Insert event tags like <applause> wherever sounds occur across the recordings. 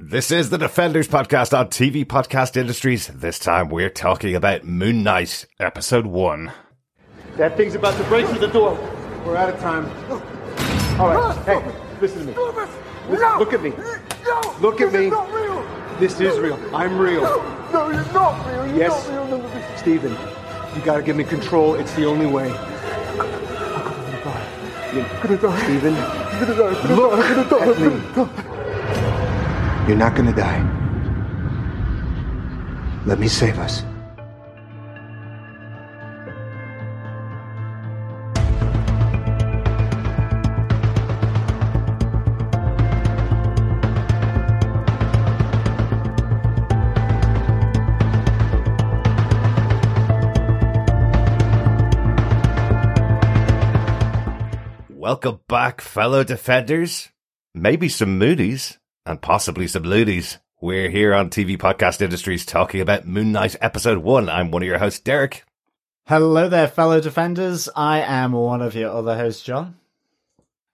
This is the Defenders podcast on TV Podcast Industries. This time we're talking about Moon Knight, episode one. That thing's about to break through the door. We're out of time. All right, hey, listen to me. Listen, look at me. Look at me. This is real. I'm real. No, you're not real. You're Yes. not real. No. Steven, you gotta give me control. It's the only way. You- I'm gonna die. Steven, I'm gonna die. I'm gonna Look die. I'm gonna die. at me. You're not gonna die. Let me save us. Welcome back, fellow Defenders. Maybe some Moodies and possibly some Loonies. We're here on TV Podcast Industries talking about Moon Knight episode one. I'm one of your hosts, Derek. Hello there, fellow defenders. I am one of your other hosts, John.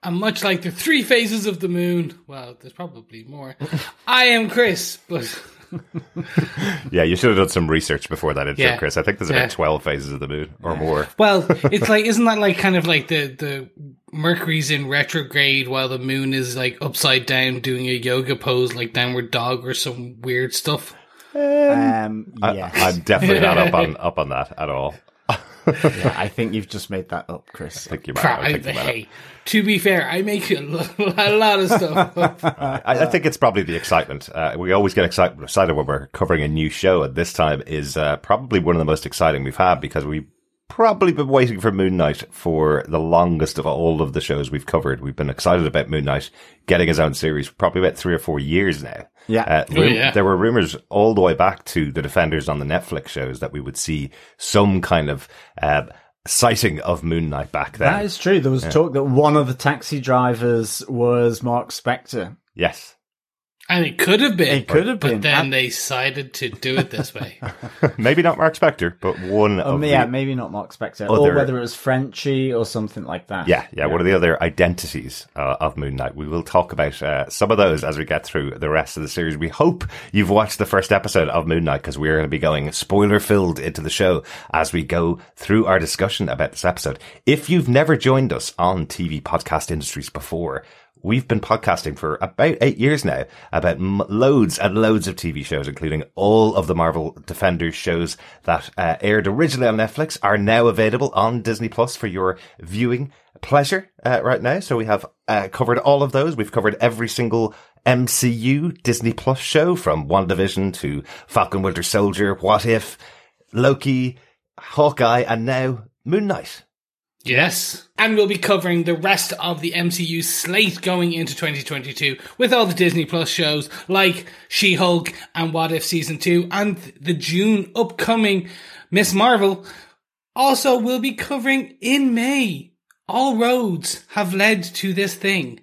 And much like the three phases of the moon, well, there's probably more. <laughs> I am Chris, but Yeah, you should have done some research before that intro, Yeah. Chris. I think there's Yeah. about 12 phases of the moon or more. well, it's like <laughs> isn't that like kind of like the the Mercury's in retrograde while the moon is like upside down doing a yoga pose like downward dog or some weird stuff. Um, I, yes. I'm definitely not up on <laughs> up on that at all. Yeah, I think you've just made that up, Chris. <laughs> I think you might. Crap, I, I, think you might have. hey, to be fair, I make a <laughs> lot of stuff. <laughs> I, I think it's probably the excitement. Uh, we always get excited, excited when we're covering a new show, and this time is uh, probably one of the most exciting we've had because we've probably been waiting for Moon Knight for the longest of all of the shows we've covered. We've been excited about Moon Knight getting his own series probably about three or four years now. Yeah. Uh, Oh, yeah. There were rumors all the way back to the Defenders on the Netflix shows that we would see some kind of uh, sighting of Moon Knight back then. That is true. There was talk that one of the taxi drivers was Mark Spector. yes. And it could have been. It could have been. But been. then I- they decided to do it this way. <laughs> Maybe not Mark Spector, but one Um, of yeah, the maybe not Mark Spector, Other- or whether it was Frenchy or something like that. Yeah, yeah, one of the other identities uh, of Moon Knight. We will talk about uh, some of those as we get through the rest of the series. We hope you've watched the first episode of Moon Knight because we're going to be going spoiler filled into the show as we go through our discussion about this episode. If you've never joined us on TV podcast industries before, We've been podcasting for about eight years now about m- loads and loads of TV shows, including all of the Marvel Defenders shows that uh, aired originally on Netflix are now available on Disney Plus for your viewing pleasure uh, right now. So we have uh, covered all of those. We've covered every single MCU Disney Plus show from WandaVision to Falcon Winter Soldier, What If, Loki, Hawkeye, and now Moon Knight. Yes. And we'll be covering the rest of the MCU slate going into 2022 with all the Disney Plus shows like She Hulk and What If Season 2 and the June upcoming Miss Marvel. Also, we'll be covering in May. All roads have led to this thing.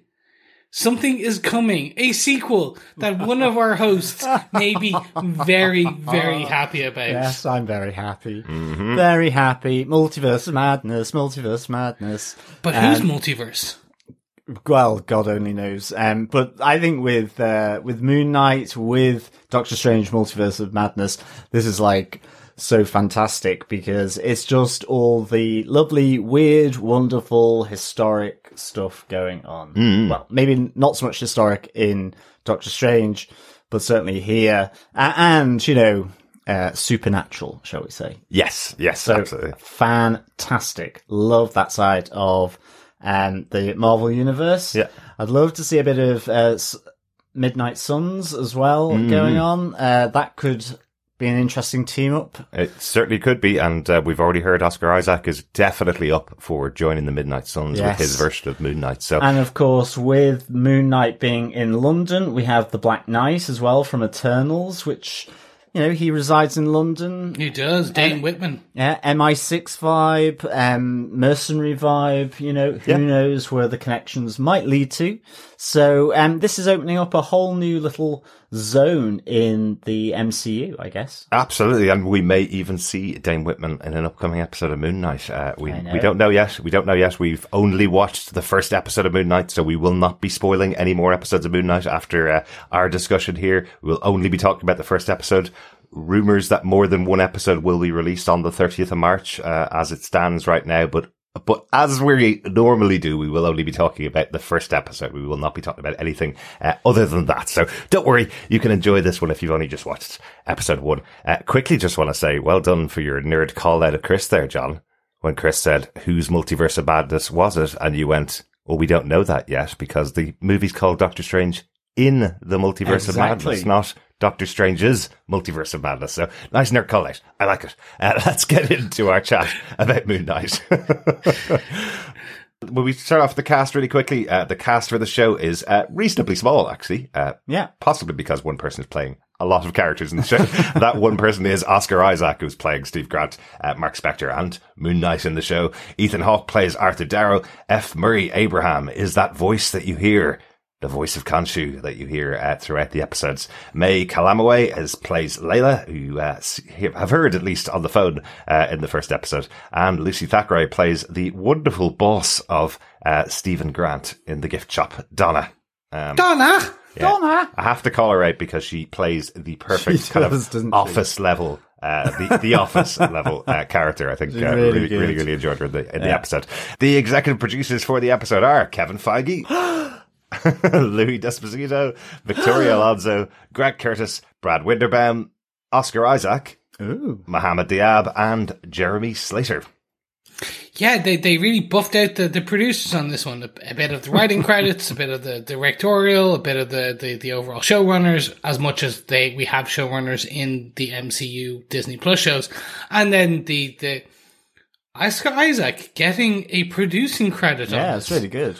Something is coming, a sequel that one of our hosts may be very, very happy about. Yes, I'm very happy. Very happy. Multiverse madness, multiverse madness. But who's multiverse? Well, God only knows. Um, but I think with uh, with Moon Knight, with Doctor Strange, Multiverse of Madness, this is like so fantastic because it's just all the lovely, weird, wonderful, historic stuff going on. Well, maybe not so much historic in Doctor Strange, but certainly here, and you know, uh, supernatural, shall we say? Yes, yes, So absolutely. fantastic. Love that side of um, the Marvel universe. Yeah. I'd love to see a bit of uh, Midnight Suns as well Mm-hmm. going on. Uh, that could be an interesting team up. It certainly could be, and uh, we've already heard Oscar Isaac is definitely up for joining the Midnight Suns Yes. with his version of Moon Knight. So And of course, with Moon Knight being in London, we have the Black Knight as well from Eternals, which you know, he resides in London. He does, Dane Whitman. Yeah, MI6 vibe, um, mercenary vibe, you know, who Yeah. knows where the connections might lead to. So, um, this is opening up a whole new little zone in the MCU, I guess. Absolutely, and we may even see Dane Whitman in an upcoming episode of Moon Knight. Uh, we we don't know yet. We don't know yet. We've only watched the first episode of Moon Knight, so we will not be spoiling any more episodes of Moon Knight after uh, our discussion here. We'll only be talking about the first episode. Rumors that more than one episode will be released on the 30th of March, uh, as it stands right now, but but as we normally do, we will only be talking about the first episode. We will not be talking about anything uh, other than that. So don't worry, you can enjoy this one if you've only just watched episode one. Uh, quickly, just want to say well done for your nerd call out of Chris there, John. When Chris said, whose multiverse of madness was it? And you went, well, we don't know that yet because the movie's called Doctor Strange in the multiverse of Exactly. madness, not Doctor Strange's multiverse of madness. So nice nerd call out. I like it. Uh, <laughs> let's get into our chat about Moon Knight. <laughs> Will we start off the cast really quickly? Uh, the cast for the show is uh, reasonably small, actually. Uh, Yeah. possibly because one person is playing a lot of characters in the show. <laughs> that one person is Oscar Isaac, who's playing Steve Grant, uh, Mark Spector, and Moon Knight in the show. Ethan Hawke plays Arthur Darrow. F. Murray Abraham is that voice that you hear. The voice of Khonshu that you hear uh, throughout the episodes. May Calamawy as plays Layla, who uh, have heard at least on the phone uh, in the first episode, and Lucy Thackeray plays the wonderful boss of uh, Stephen Grant in The Gift Shop, Donna. Um, Donna! Donna! I have to call her out because she plays the perfect She kind does, of doesn't she? office level, uh, the, the office <laughs> level uh, character. I think uh, really really, really, really, enjoyed her in the, in the episode. The executive producers for the episode are Kevin Feige, <gasps> <gasps> <gasps> <laughs> Louis D'Esposito, Victoria <gasps> Alonso, Greg Curtis, Brad Winderbaum, Oscar Isaac, Ooh. Mohammed Diab, and Jeremy Slater. Yeah, they, they really buffed out the, the producers on this one. A, bit of the writing <laughs> credits, a bit of the directorial, a bit of the, the, the overall showrunners, as much as they we have showrunners in the MCU Disney Plus shows. And then the, the Oscar Isaac getting a producing credit on Yeah, it's really good.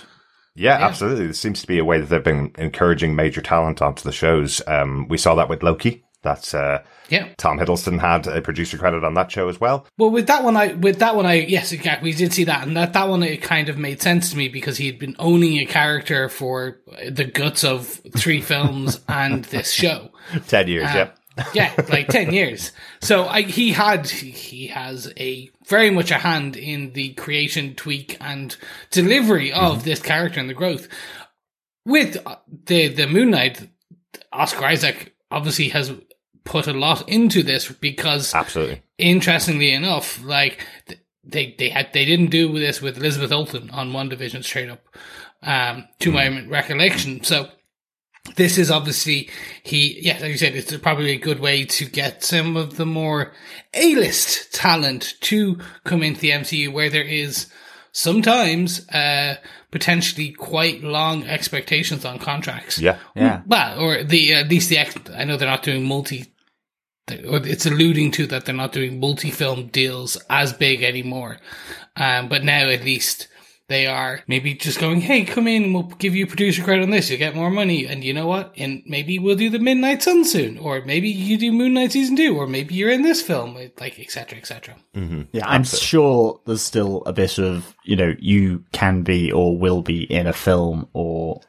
Yeah, absolutely. There seems to be a way that they've been encouraging major talent onto the shows. Um, we saw that with Loki. That's uh, Yeah. Tom Hiddleston had a producer credit on that show as well. Well, with that one, I with that one, I yes, exactly. We did see that, and that that one it kind of made sense to me because he had been owning a character for the guts of three <laughs> films and this show. Ten years, Uh, yep. <laughs> yeah, like ten years. So I, he had he has a very much a hand in the creation, tweak, and delivery of this character and the growth. With uh, the the Moon Knight, Oscar Isaac obviously has put a lot into this because Absolutely. interestingly enough, like they they had they didn't do this with Elizabeth Olsen on WandaVision straight up, um, to my recollection. So this is obviously he yeah, like you said, it's probably a good way to get some of the more A list talent to come into the MCU where there is sometimes uh potentially quite long expectations on contracts. Yeah. Yeah. Well, or the at least the ex- I know they're not doing multi. Or it's alluding to that they're not doing multi-film deals as big anymore. Um, but now at least they are maybe just going, "Hey, come in, and we'll give you producer credit on this. You'll get more money, and you know what? And maybe we'll do the Midnight Sun soon, or maybe you do Moon Knight season two, or maybe you're in this film, like etc. etc. Mm-hmm. Yeah, I'm sure there's still a bit of, you know, you can be or will be in a film or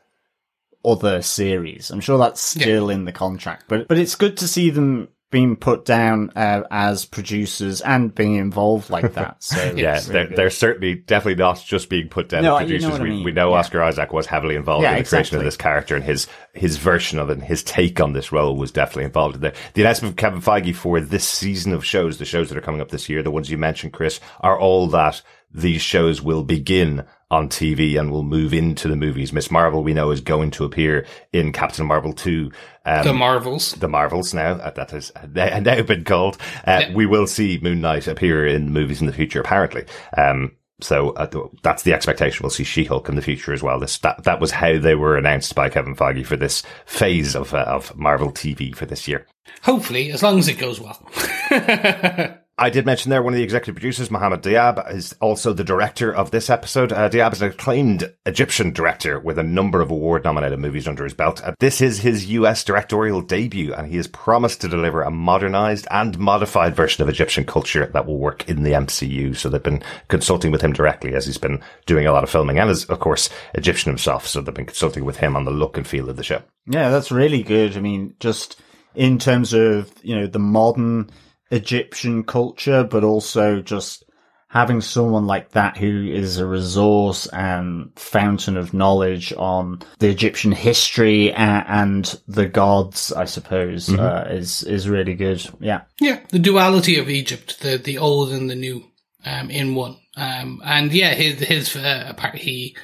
other series. I'm sure that's still in the contract, but but it's good to see them being put down uh, as producers and being involved like <laughs> that. So Yeah, really they're, they're certainly definitely not just being put down No, as you know producers. what I we, mean. we know Yeah. Oscar Isaac was heavily involved Yeah, in the creation of this character and his his version of it and his take on this role was definitely involved in there. The announcement of Kevin Feige for this season of shows, the shows that are coming up this year, the ones you mentioned, Chris, are all that these shows will begin on TV and will move into the movies. Miss Marvel, we know, is going to appear in Captain Marvel 2. Um, The Marvels. the Marvels now, uh, that <laughs> has now been called. Uh, We will see Moon Knight appear in movies in the future, apparently. Um, so uh, that's the expectation. We'll see She-Hulk in the future as well. This that that was how they were announced by Kevin Feige for this phase of uh, of Marvel TV for this year. Hopefully, as long as it goes well. <laughs> I did mention there one of the executive producers, Mohammed Diab, is also the director of this episode. Uh, Diab is an acclaimed Egyptian director with a number of award nominated movies under his belt. Uh, this is his US directorial debut, and he has promised to deliver a modernized and modified version of Egyptian culture that will work in the MCU. So they've been consulting with him directly as he's been doing a lot of filming and is, of course, Egyptian himself. So they've been consulting with him on the look and feel of the show. Yeah, that's really good. I mean, just in terms of, you know, the modern Egyptian culture, but also just having someone like that who is a resource and fountain of knowledge on the Egyptian history and, and the gods, I suppose, Mm-hmm. uh, is is really good. Yeah, Yeah, the duality of Egypt, the the old and the new, um, in one. Um, and yeah, his his uh, he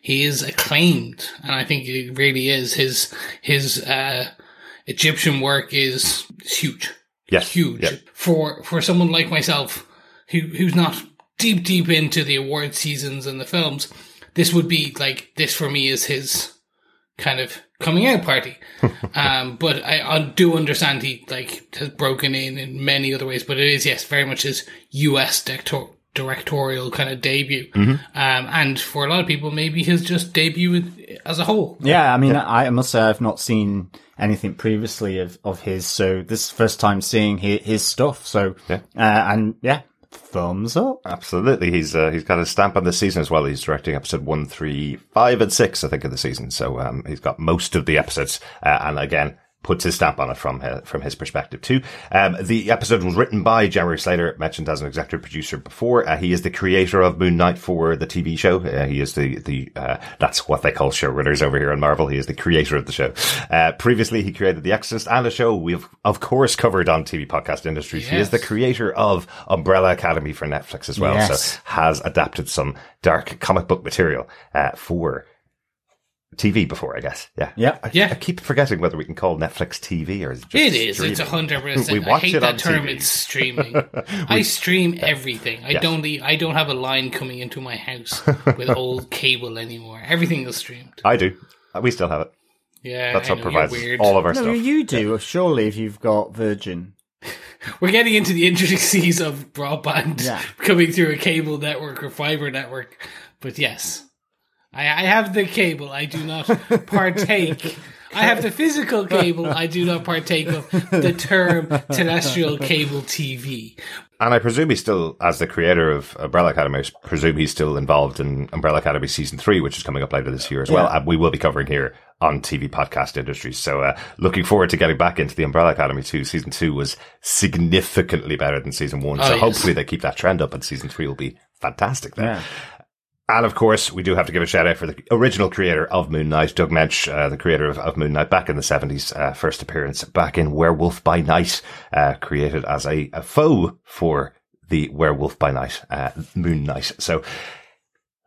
he is acclaimed, and I think it really is his his uh, Egyptian work is huge. Yes. huge Yeah. for for someone like myself who who's not deep deep into the award seasons and the films. This would be like this for me is his kind of coming out party. <laughs> um, but I, I do understand he like has broken in in many other ways. But it is yes, very much his U.S. director- directorial kind of debut. Um, and for a lot of people, maybe his just debut in- as a whole. yeah. I mean, I, I must say I've not seen anything previously of, of his, so this first time seeing his, his stuff. So, Yeah. uh, and yeah, thumbs up. Absolutely. He's uh, he's got a stamp on the season as well. He's directing episode one, three, five, and six, I think, of the season. So um, he's got most of the episodes, uh, and again puts his stamp on it from uh, from his perspective too. Um, the episode was written by Jeremy Slater, mentioned as an executive producer before. Uh, he is the creator of Moon Knight for the TV show. Uh, he is the the uh, that's what they call showrunners over here on Marvel. He is the creator of the show. Uh, previously, he created The Exorcist and a show we've of course covered on TV podcast industries. He is the creator of Umbrella Academy for Netflix as well. Yes. So has adapted some dark comic book material uh, for TV before, I guess. Yeah. Yeah. I, Yeah. I keep forgetting whether we can call Netflix TV or is it just It is. streaming. It's a hundred <laughs> We percent. I watch hate it on that term. TV. It's streaming. <laughs> I stream everything. I Yes. don't. I don't have a line coming into my house <laughs> with old cable anymore. Everything is streamed. I do. Uh, We still have it. Yeah, That's I what know, provides you're weird. all of our No, stuff. you do, surely, if you've got Virgin. We're getting into the intricacies of broadband Yeah. coming through a cable network or fiber network. But yes, I, I have the cable. I do not partake. I have the physical cable. I do not partake of the term terrestrial cable TV. And I presume he's still, as the creator of Umbrella Academy, I presume he's still involved in Umbrella Academy season three, which is coming up later this year as well. And we will be covering here on TV podcast industries. So, uh, looking forward to getting back into the Umbrella Academy too. Season two was significantly better than season one. Oh, so yes. hopefully they keep that trend up and season three will be fantastic then. Yeah. And of course, we do have to give a shout out for the original creator of Moon Knight, Doug Moench, uh, the creator of, of Moon Knight back in the 70s, uh, first appearance back in Werewolf by Night, uh, created as a, a foe for the Werewolf by Night, uh, Moon Knight. So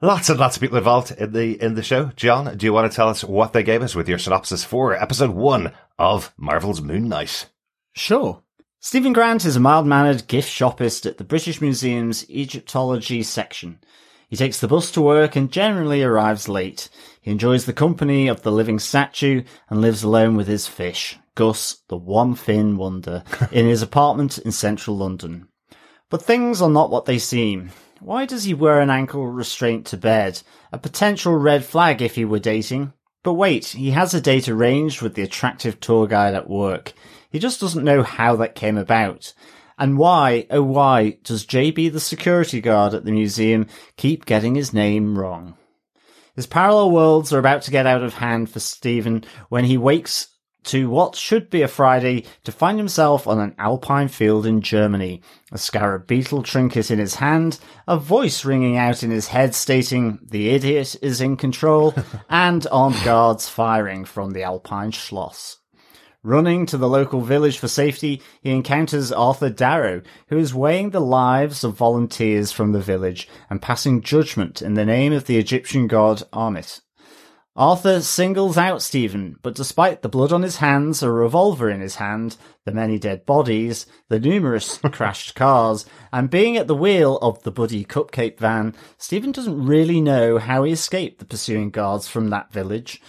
lots and lots of people involved in the, in the show. John, do you want to tell us what they gave us with your synopsis for episode one of Marvel's Moon Knight? Sure. Stephen Grant is a mild mannered gift shoppist at the British Museum's Egyptology section. He takes the bus to work and generally arrives late. He enjoys the company of the living statue and lives alone with his fish, Gus, the one fin wonder, <laughs> in his apartment in central London. But things are not what they seem. Why does he wear an ankle restraint to bed? A potential red flag if he were dating. But wait, he has a date arranged with the attractive tour guide at work. He just doesn't know how that came about. And why, oh why, does JB the security guard at the museum keep getting his name wrong? His parallel worlds are about to get out of hand for Stephen when he wakes to what should be a Friday to find himself on an alpine field in Germany, a scarab beetle trinket in his hand, a voice ringing out in his head stating, the idiot is in control, <laughs> and armed guards firing from the alpine schloss. Running to the local village for safety, he encounters Arthur Darrow, who is weighing the lives of volunteers from the village and passing judgment in the name of the Egyptian god Ammit. Arthur singles out Stephen, but despite the blood on his hands, a revolver in his hand, the many dead bodies, the numerous <laughs> crashed cars, and being at the wheel of the Buddy Cupcake van, Stephen doesn't really know how he escaped the pursuing guards from that village.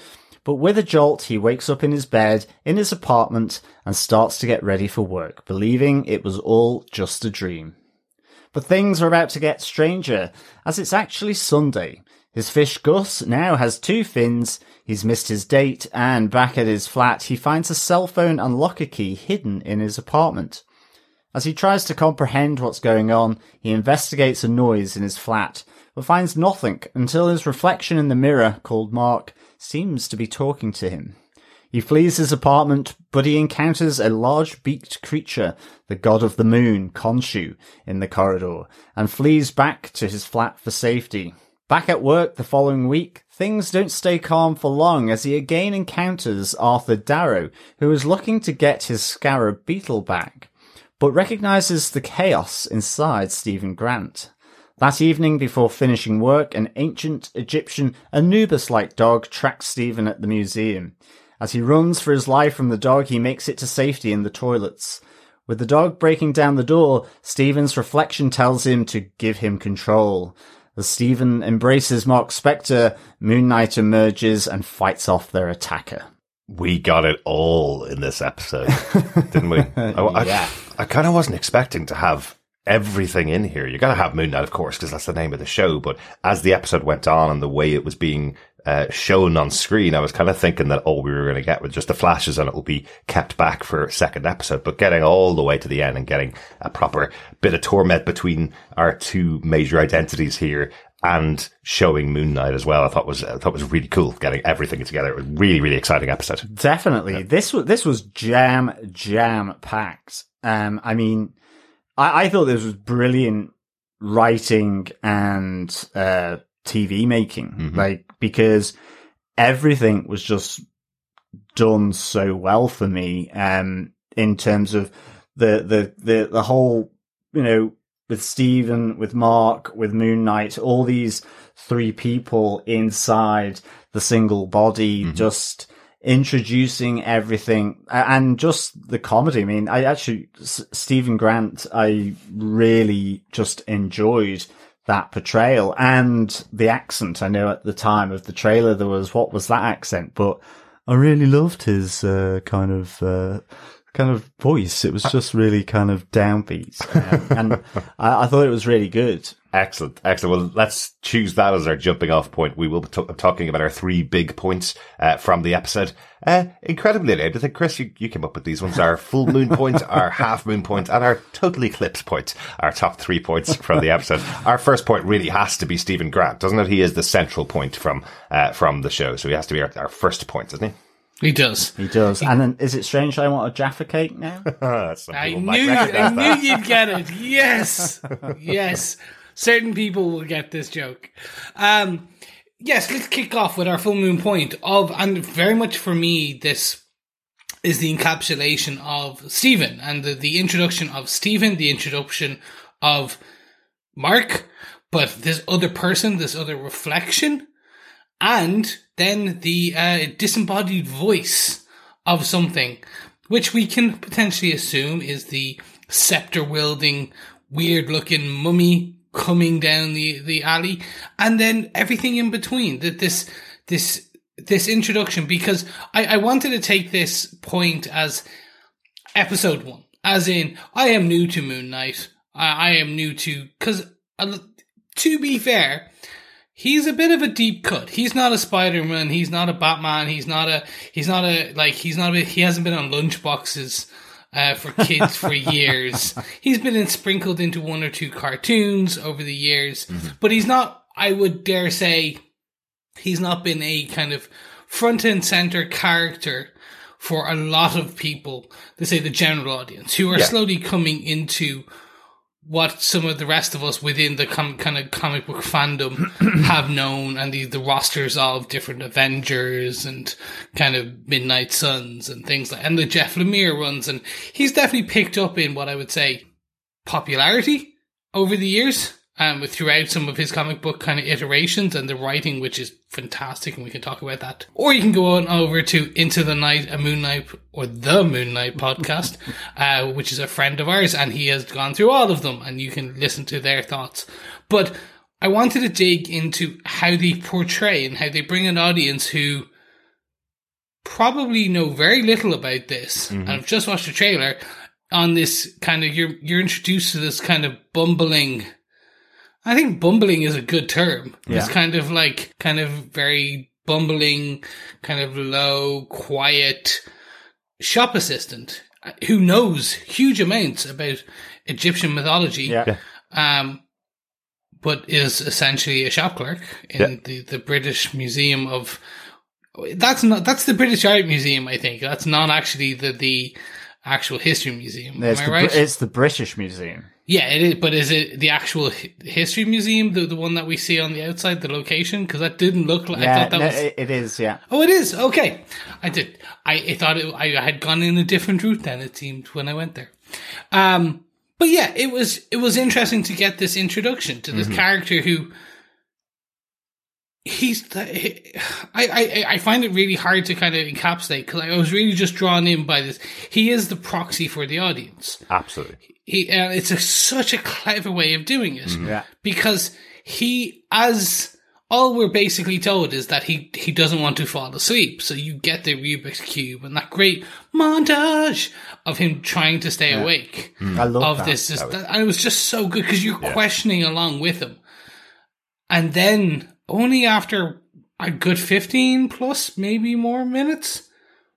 But with a jolt, he wakes up in his bed, in his apartment, and starts to get ready for work, believing it was all just a dream. But things are about to get stranger, as it's actually Sunday. His fish Gus now has two fins, he's missed his date, and back at his flat, he finds a cell phone and locker key hidden in his apartment. As he tries to comprehend what's going on, he investigates a noise in his flat, but finds nothing until his reflection in the mirror, called Mark, seems to be talking to him. He flees his apartment, but he encounters a large beaked creature, the god of the moon, Khonshu, in the corridor, and flees back to his flat for safety. Back at work the following week, things don't stay calm for long as he again encounters Arthur Darrow, who is looking to get his scarab beetle back, but recognizes the chaos inside Stephen Grant. That evening, before finishing work, an ancient Egyptian Anubis-like dog tracks Stephen at the museum. As he runs for his life from the dog, he makes it to safety in the toilets. With the dog breaking down the door, Stephen's reflection tells him to give him control. As Stephen embraces Mark Spector, Moon Knight emerges and fights off their attacker. We got it all in this episode, didn't we? <laughs> I, I, Yeah. I kind of wasn't expecting to have everything in here. You're going to have Moon Knight, of course, because that's the name of the show. But as the episode went on and the way it was being uh, shown on screen, I was kind of thinking that all we were going to get was just the flashes and it will be kept back for a second episode. But getting all the way to the end and getting a proper bit of torment between our two major identities here and showing Moon Knight as well, I thought was I thought was really cool. Getting everything together, it was a really really exciting episode. Definitely. This was this was jam jam packed. Um, I mean, I, I thought this was brilliant writing and uh, TV making, like because everything was just done so well for me. Um, in terms of the the the the whole, you know, with Stephen, with Mark, with Moon Knight, all these three people inside the single body, just introducing everything and just the comedy. I mean, I actually, S- Stephen Grant, I really just enjoyed that portrayal and the accent. I know at the time of the trailer there was, what was that accent? But I really loved his, uh, kind of, uh, kind of voice. It was just really kind of downbeat. <laughs> Um, and I, I thought it was really good. Excellent, excellent. Well, let's choose that as our jumping off point. We will be t- talking about our three big points uh, from the episode. Uh, incredibly, I think, Chris, you, you came up with these ones. Our full moon point, <laughs> our half moon point, and our total eclipse point. Our top three points from the episode. Our first point really has to be Stephen Grant, doesn't it? He is the central point from uh, from the show, so he has to be our, our first point, doesn't he? He does. He does. And then, is it strange I want a Jaffa cake now? <laughs> I knew, you, I knew you'd get it. <laughs> Yes, yes. Certain people will get this joke. Um, yes, let's kick off with our full moon point of, and very much for me, this is the encapsulation of Stephen and the, the introduction of Stephen, the introduction of Mark, but this other person, this other reflection, and then the uh, disembodied voice of something, which we can potentially assume is the scepter wielding, weird looking mummy coming down the, the alley, and then everything in between. That this this this introduction, because I, I wanted to take this point as episode one, as in I am new to Moon Knight. I, I am new to because uh, to be fair, he's a bit of a deep cut. He's not a Spider-Man. He's not a Batman. He's not a, he's not a, like, he's not a, he hasn't been on lunchboxes, uh, for kids for <laughs> years. He's been in, sprinkled into one or two cartoons over the years, but he's not, I would dare say, he's not been a kind of front and center character for a lot of people, to say the general audience, who are Yeah. slowly coming into what some of the rest of us within the com- kind of comic book fandom <clears throat> have known, and the, the rosters of different Avengers and kind of Midnight Suns and things like, and the Jeff Lemire runs, and he's definitely picked up in what I would say popularity over the years. Um, throughout some of his comic book kind of iterations and the writing, which is fantastic, and we can talk about that. Or you can go on over to Into the Night, a Moon Knight, or the Moonlight podcast, <laughs> uh, which is a friend of ours, and he has gone through all of them, and you can listen to their thoughts. But I wanted to dig into how they portray and how they bring an audience who probably know very little about this, and I've just watched the trailer on this kind of you're you're introduced to this kind of bumbling. I think bumbling is a good term. It's kind of like kind of very bumbling, kind of low, quiet shop assistant who knows huge amounts about Egyptian mythology Yeah. um, but is essentially a shop clerk in Yeah. the, the British Museum of. That's not that's the British Art Museum, I think. That's not actually the the actual history museum. It's Am the, right? It's the British Museum. Yeah, it is. But is it the actual history museum, the the one that we see on the outside, the location? Because that didn't look like. I Yeah, thought that no, was. it, it is. Yeah, Oh, it is okay. I did. I, I thought it, I had gone in a different route than it seemed when I went there. Um, but yeah, it was it was interesting to get this introduction to this character who he's. the- I, I I find it really hard to kind of encapsulate because I was really just drawn in by this. He is the proxy for the audience. Absolutely. He uh, it's a, such a clever way of doing it. Yeah, because he as all we're basically told is that he he doesn't want to fall asleep. So you get the rubik's cube and that great montage of him trying to stay awake I love of that. this. Is that, and it was just so good because you're questioning along with him. And then only after a good 15 plus maybe more minutes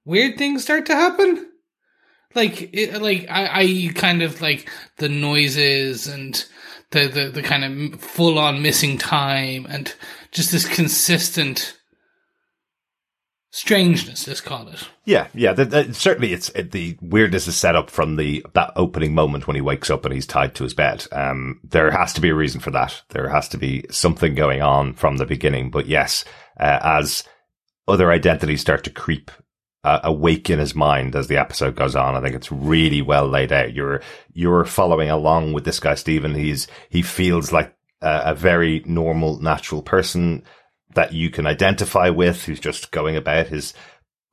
weird things start to happen like it, like I, I kind of like the noises and the, the, the kind of full on missing time and just this consistent strangeness, let's call it. Yeah, yeah. The, the, certainly, it's it, the weirdness is set up from the that opening moment when he wakes up and he's tied to his bed. Um, there has to be a reason for that. There has to be something going on from the beginning. But yes, uh, as other identities start to creep uh, awake in his mind as the episode goes on, I think it's really well laid out. You're you're following along with this guy, Stephen. He's he feels like a, a very normal, natural person that you can identify with, who's just going about his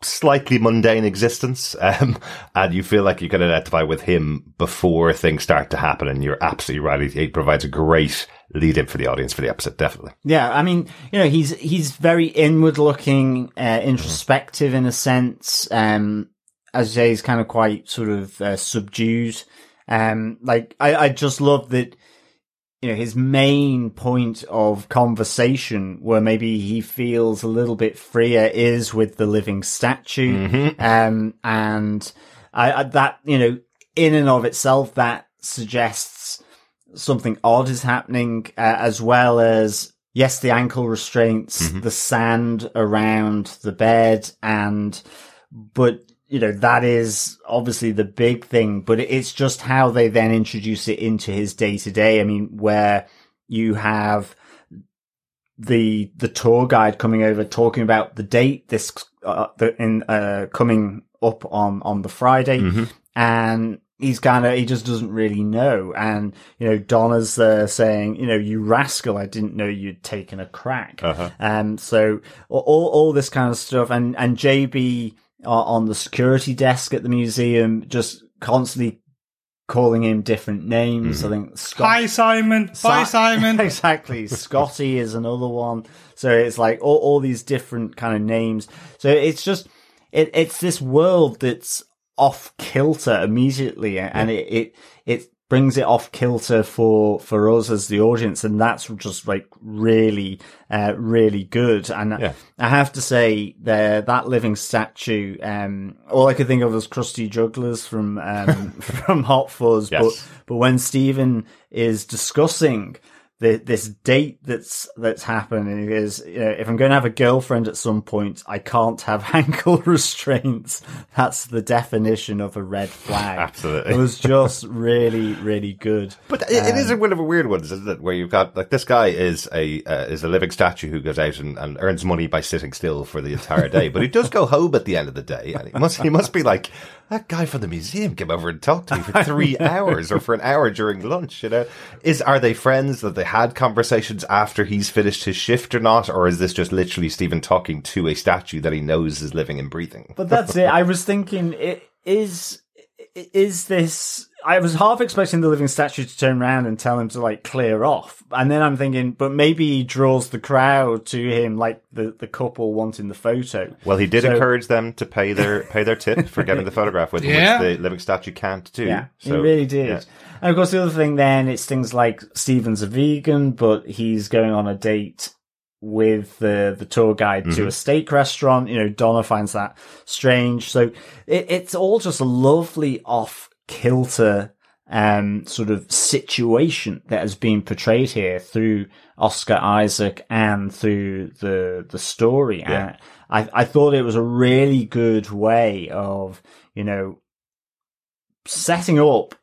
slightly mundane existence, <laughs> um, and you feel like you can identify with him before things start to happen. And you're absolutely right; it provides a great lead in for the audience for the episode. Definitely, Yeah, I mean, you know, he's he's very inward looking, uh, introspective in a sense. Um, as you say, he's kind of quite sort of uh, subdued. Um, like I, I just love that. You know, his main point of conversation, where maybe he feels a little bit freer, is with the living statue. Um, and I, I that you know, in and of itself, that suggests something odd is happening, uh, as well as yes, the ankle restraints, the sand around the bed, and but you know that is obviously the big thing. But it's just how they then introduce it into his day to day. I mean, where you have the the tour guide coming over talking about the date this uh, the in uh coming up on on the Friday and he's kind of he just doesn't really know and you know Donna's uh, saying you know you rascal I didn't know you'd taken a crack Uh-huh. and so all all this kind of stuff and and JB on the security desk at the museum just constantly calling him different names mm-hmm. I think Scott Simon. Si- <laughs> exactly. Scotty is another one. So it's like all, all these different kind of names. So it's just, it, it's this world that's off kilter immediately and it, it, it brings it off kilter for, for us as the audience. And that's just like really, uh, really good. And Yeah. I have to say there that living statue, um, all I could think of was crusty Jugglers from, um, <laughs> from Hot Fuzz. Yes. But, but when Stephen is discussing the, this date that's that's happening is you know, if I'm going to have a girlfriend at some point, I can't have <laughs> ankle restraints. That's the definition of a red flag. Absolutely. it was just really really good. But it, it is a one of a weird ones, isn't it? Where you've got like this guy is a uh, is a living statue who goes out and, and earns money by sitting still for the entire day, but he does go home at the end of the day, and he must he must be like that guy from the museum came over and talked to me for <laughs> three hours or for an hour during lunch. You know, is are they friends that they had conversations after he's finished his shift or not, or is this just literally Stephen talking to a statue that he knows is living and breathing? But that's it. I <laughs> was thinking, i- is is this I was half expecting the living statue to turn around and tell him to like clear off, and then I'm thinking, but maybe he draws the crowd to him, like the the couple wanting the photo. Well, he did So- encourage them to pay their pay their tip for getting the photograph with him, Yeah. which the living statue can't do. Yeah, So, he really did. yeah. And of course, the other thing then it's things like Steven's a vegan, but he's going on a date with the the tour guide Mm-hmm. to a steak restaurant. You know, Donna finds that strange. So it, it's all just a lovely off kilter um sort of situation that has been portrayed here through Oscar Isaac and through the the story. Yeah. And I I thought it was a really good way of you know setting up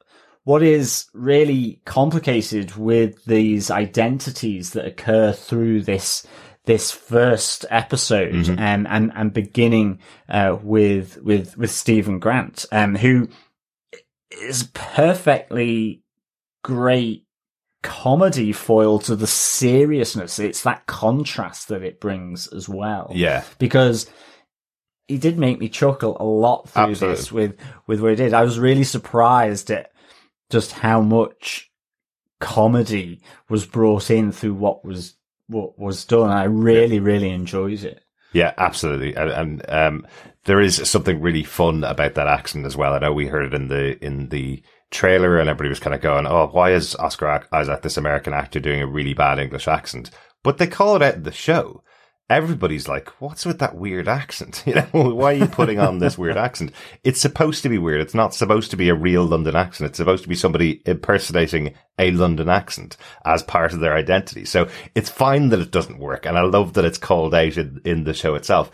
what is really complicated with these identities that occur through this this first episode um, and and beginning uh, with with with Stephen Grant um, who is perfectly great comedy foil to the seriousness it's that contrast that it brings as well Yeah. because he did make me chuckle a lot through Absolutely. this with with what he did. I was really surprised at just how much comedy was brought in through what was what was done. I really, really enjoyed it. Yeah, absolutely, and, and um, there is something really fun about that accent as well. I know we heard it in the in the trailer, and everybody was kind of going, "Oh, why is Oscar Isaac, this American actor, doing a really bad English accent?" But they call it out in the show. Everybody's like, "What's with that weird accent? <laughs> You know, why are you putting on this weird accent? It's supposed to be weird. It's not supposed to be a real London accent. It's supposed to be somebody impersonating a London accent as part of their identity. So it's fine that it doesn't work, and I love that it's called out in, in the show itself.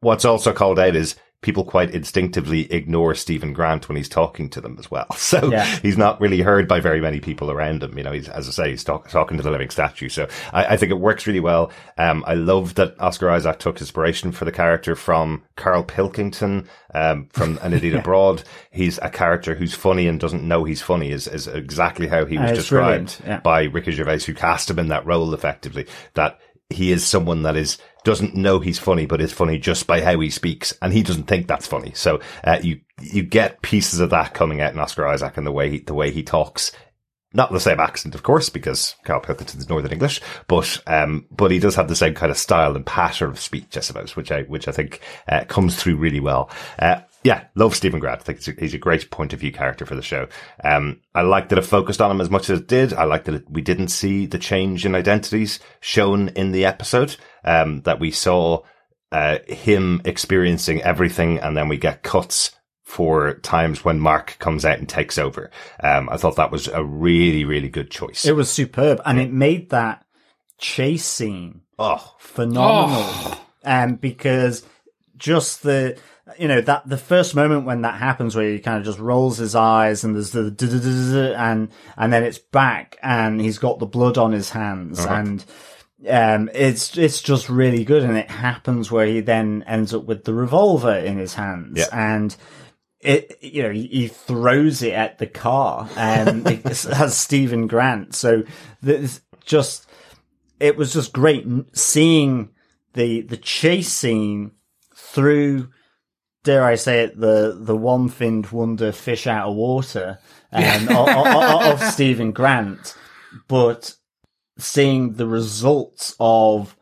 What's also called out is people quite instinctively ignore Stephen Grant when he's talking to them as well. <laughs> So Yeah. he's not really heard by very many people around him. You know, he's, as I say, he's talk, talking to the living statue. So I, I think it works really well. Um, I love that Oscar Isaac took inspiration for the character from Carl Pilkington, um, from An Idiot <laughs> Abroad. He's a character who's funny and doesn't know he's funny is, is exactly how he was Uh, described yeah. by Ricky Gervais, who cast him in that role effectively. That he is someone that is doesn't know he's funny, but is funny just by how he speaks, and he doesn't think that's funny. So uh, you you get pieces of that coming out in Oscar Isaac and the way he, the way he talks. Not the same accent, of course, because Carl Pilkington's Northern English, but um, but he does have the same kind of style and pattern of speech, I suppose, which I which I think uh, comes through really well. Uh, yeah, love Stephen Grant. I think he's a, he's a great point of view character for the show. Um, I like that it focused on him as much as it did. I like that it, we didn't see the change in identities shown in the episode. Um, that we saw uh, him experiencing everything, and then we get cuts for times when Mark comes out and takes over. Um, I thought that was a really, really good choice. It was superb, and it made that chase scene oh, phenomenal. Um, because just the you know that the first moment when that happens, where he kind of just rolls his eyes and there's the and and then it's back and he's got the blood on his hands and. Um, it's it's just really good, and it happens where he then ends up with the revolver in his hands, Yeah. and it you know he, he throws it at the car <laughs> and it has Stephen Grant. So this just it was just great seeing the the chase scene through dare I say it the the one finned wonder fish out of water um, of, of, of Stephen Grant, but seeing the results of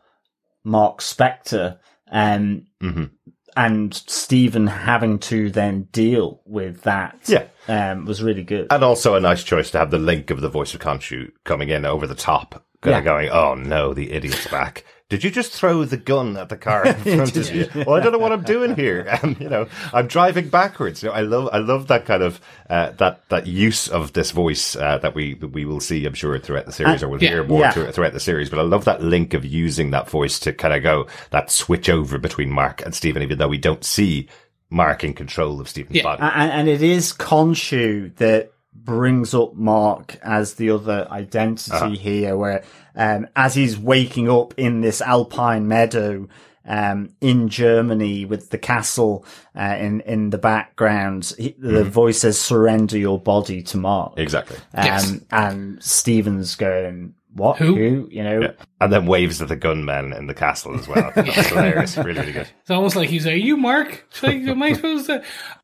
Mark Spector um, Mhm. and Stephen having to then deal with that Yeah. um, was really good. and also a nice choice to have the link of the voice of Khonshu coming in over the top, kind Yeah. of going, "Oh no, the idiot's back." Did you just throw the gun at the car in <laughs> front of you? Well, I don't know what I'm doing here. <laughs> Um, you know, I'm driving backwards. You know, I love, I love that kind of uh, that that use of this voice uh, that we that we will see, I'm sure, throughout the series, or we'll yeah. hear more Yeah. through- throughout the series. But I love that link of using that voice to kind of go that switch over between Mark and Stephen, even though we don't see Mark in control of Stephen's Yeah. body. and, and it is Khonshu that brings up Mark as the other identity Uh-huh. here, where um, as he's waking up in this alpine meadow um, in Germany with the castle uh, in in the background, he, the Mm-hmm. voice says "Surrender your body to Mark." exactly. Um, Yes. And Stephen's going, what? Who? You know? Yeah. And then waves at the gunmen in the castle as well. <laughs> That's hilarious. Really, really good. It's almost like he's like, "You, Mark? Like, am I supposed to?"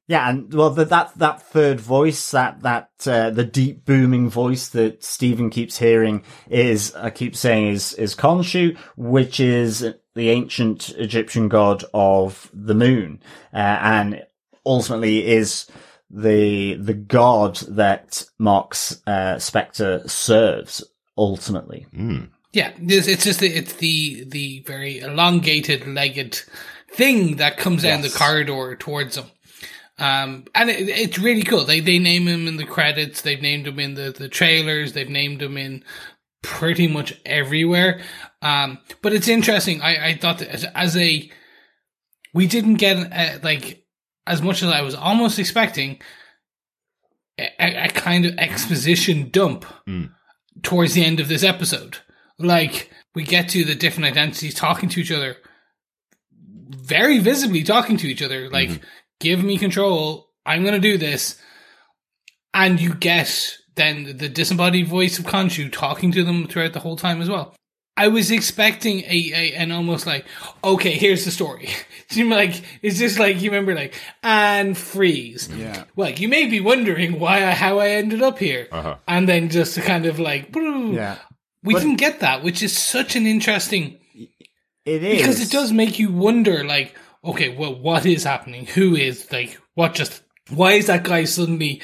Yeah, and well, the, that that third voice, that that uh, the deep booming voice that Stephen keeps hearing is, I keep saying, is is Khonshu, which is the ancient Egyptian god of the moon, uh, and ultimately is the the god that Mark's uh, Spector serves. Ultimately, Yeah, this, it's just the, it's the the very elongated legged thing that comes down the corridor towards him. Um, and it, it's really cool. They they name him in the credits. They've named him in the the trailers. They've named him in pretty much everywhere. Um, but it's interesting. I I thought that as, as a we didn't get uh, like as much as I was almost expecting a, a, a kind of exposition dump towards the end of this episode. Like we get to the different identities talking to each other, very visibly talking to each other. Like, mm-hmm. give me control. I'm going to do this. And you get then the disembodied voice of Khonshu talking to them throughout the whole time as well. I was expecting a, a an almost like, okay, here's the story. <laughs> You like, it's just like, you remember like, and freeze. Yeah. Well, you may be wondering why, I, how I ended up here. Uh-huh. And then just to kind of like, yeah, we But- didn't get that, which is such an interesting, it is because it does make you wonder like, okay, well, what is happening? Who is like, what just, why is that guy suddenly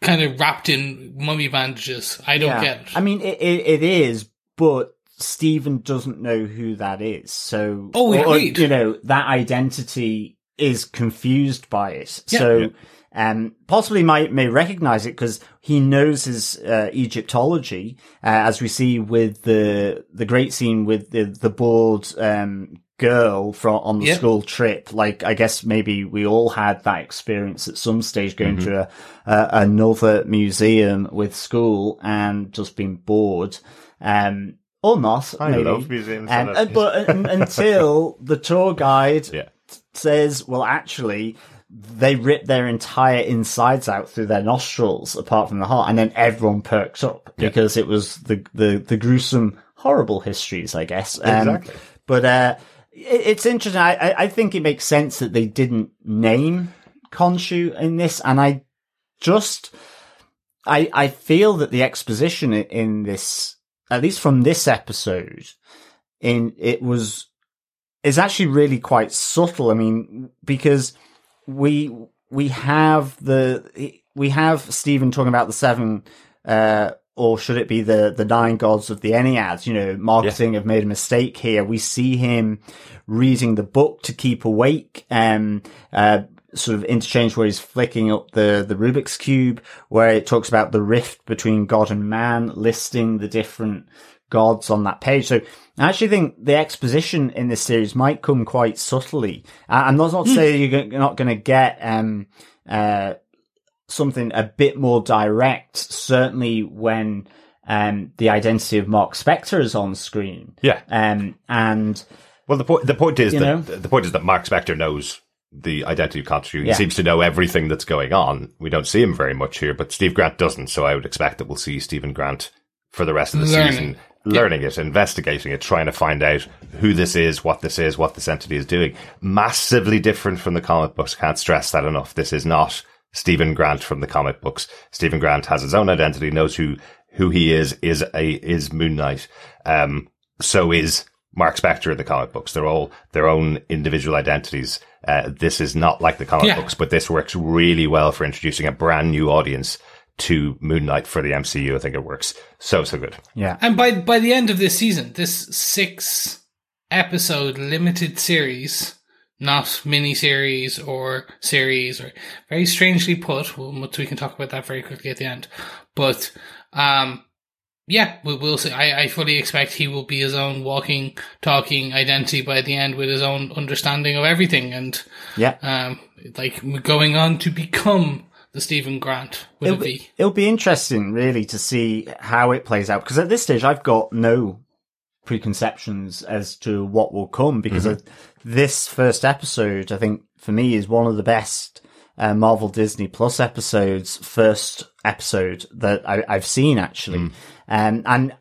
kind of wrapped in mummy bandages? I don't get it. I mean, it, it, it is, but Stephen doesn't know who that is. So, Oh, or, agreed. you know, that identity is confused by it. Yeah. so, Yeah. um, possibly might may recognize it because he knows his uh, Egyptology, uh, as we see with the the great scene with the the bored um, girl from on the Yeah. school trip. Like, I guess maybe we all had that experience at some stage going to a, a another museum with school and just being bored. Um, or not. I maybe. love museums. Um, and uh, but un- <laughs> until the tour guide yeah. says, well, actually, they rip their entire insides out through their nostrils, apart from the heart, and then everyone perks up Yeah. because it was the, the, the gruesome, horrible histories, I guess. Um, Exactly. But, uh, it, it's interesting. I, I, think it makes sense that they didn't name Khonshu in this, and I just, I, I feel that the exposition in this, at least from this episode, in, it was, is actually really quite subtle. I mean, because we we have the we have Stephen talking about the seven, uh, or should it be the the nine gods of the Ennead? You know, marketing have made a mistake here. We see him reading the book to keep awake, um, uh, sort of interchange where he's flicking up the the Rubik's cube, where it talks about the rift between God and man, listing the different gods on that page. So I actually think the exposition in this series might come quite subtly. I'm not, not saying you're you're not going to get, um, uh, something a bit more direct, certainly when, um, the identity of Mark Spector is on screen. Yeah. Um, and Well, the point the point is that know? the point is that Mark Spector knows the identity of Khonshu. He Yeah. seems to know everything that's going on. We don't see him very much here, but Steve Grant doesn't. So I would expect that we'll see Stephen Grant for the rest of the Learning. season, learning it, investigating it, trying to find out who this is, what this is, what this entity is doing. Massively different from the comic books. Can't stress that enough. This is not Stephen Grant from the comic books. Stephen Grant has his own identity, knows who who he is, is a is Moon Knight. Um, so is Mark Spector in the comic books. They're all their own individual identities. Uh, this is not like the comic Yeah. books, but this works really well for introducing a brand new audience to Moon Knight for the MCU. I think it works so so good. yeah, And by by the end of this season, this six episode limited series, not mini series or series, or very strangely put. Well, we can talk about that very quickly at the end. But um, yeah, we will see. I, I fully expect he will be his own walking, talking identity by the end, with his own understanding of everything, and yeah. um, like going on to become the Stephen Grant with a It'll V. be, it'll be interesting, really, to see how it plays out. Because at this stage, I've got no preconceptions as to what will come. Because uh this first episode, I think, for me, is one of the best uh, Marvel Disney Plus episodes. First episode that I, I've seen actually, um, and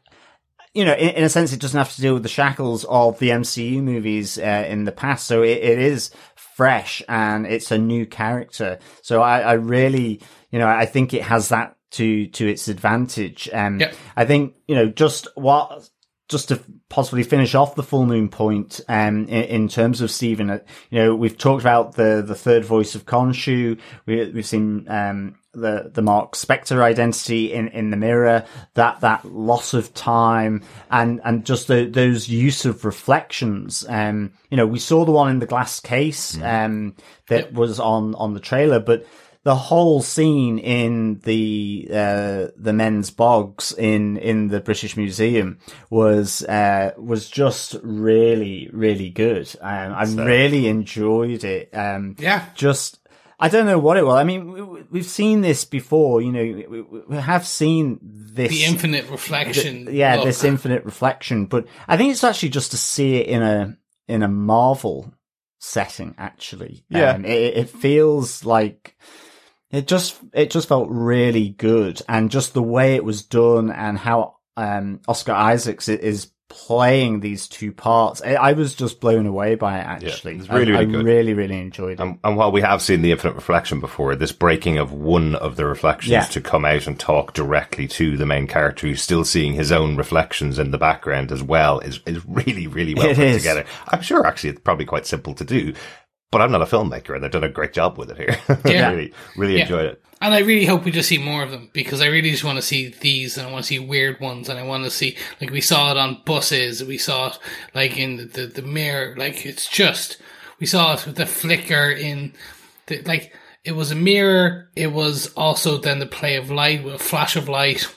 you know, in, in, a sense, it doesn't have to deal with the shackles of the MCU movies uh, in the past. So it, it is fresh and it's a new character. So I, I really, you know, I think it has that to to its advantage. Um, Yep. I think you know just what just to possibly finish off the full moon point, um, in, in terms of Stephen, uh, you know, we've talked about the, the third voice of Khonshu. We, we've seen, um, the, the Mark Spector identity in, in the mirror, that, that loss of time and, and just the, those use of reflections. Um, you know, we saw the one in the glass case, um, that was on, on the trailer, but the whole scene in the uh, the men's bogs in in the British Museum was uh, was just really really good. Um, I really enjoyed it. Um, Yeah. just. I don't know what it was. I mean, we, we- we've seen this before. You know, we, have seen this. The infinite reflection. yeah, look. this infinite reflection. But I think it's actually just to see it in a in a Marvel setting. Actually, Yeah. um, it, it feels like it just it just felt really good, and just the way it was done, and how um, Oscar Isaacs is playing these two parts. I, I was just blown away by it. Actually, it's really, I, really I good. really, really enjoyed it. And, and while we have seen the infinite reflection before, this breaking of one of the reflections Yeah. to come out and talk directly to the main character who's still seeing his own reflections in the background as well is, is really, really well It put is. together. I'm sure actually it's probably quite simple to do, but I'm not a filmmaker and they've done a great job with it here. <laughs> Yeah. really, really Yeah. enjoyed it. And I really hope we just see more of them because I really just want to see these and I want to see weird ones and I want to see, like, we saw it on buses, we saw it, like, in the, the, the mirror, like, it's just, we saw it with the flicker in, the, like, it was a mirror, it was also then the play of light with a flash of light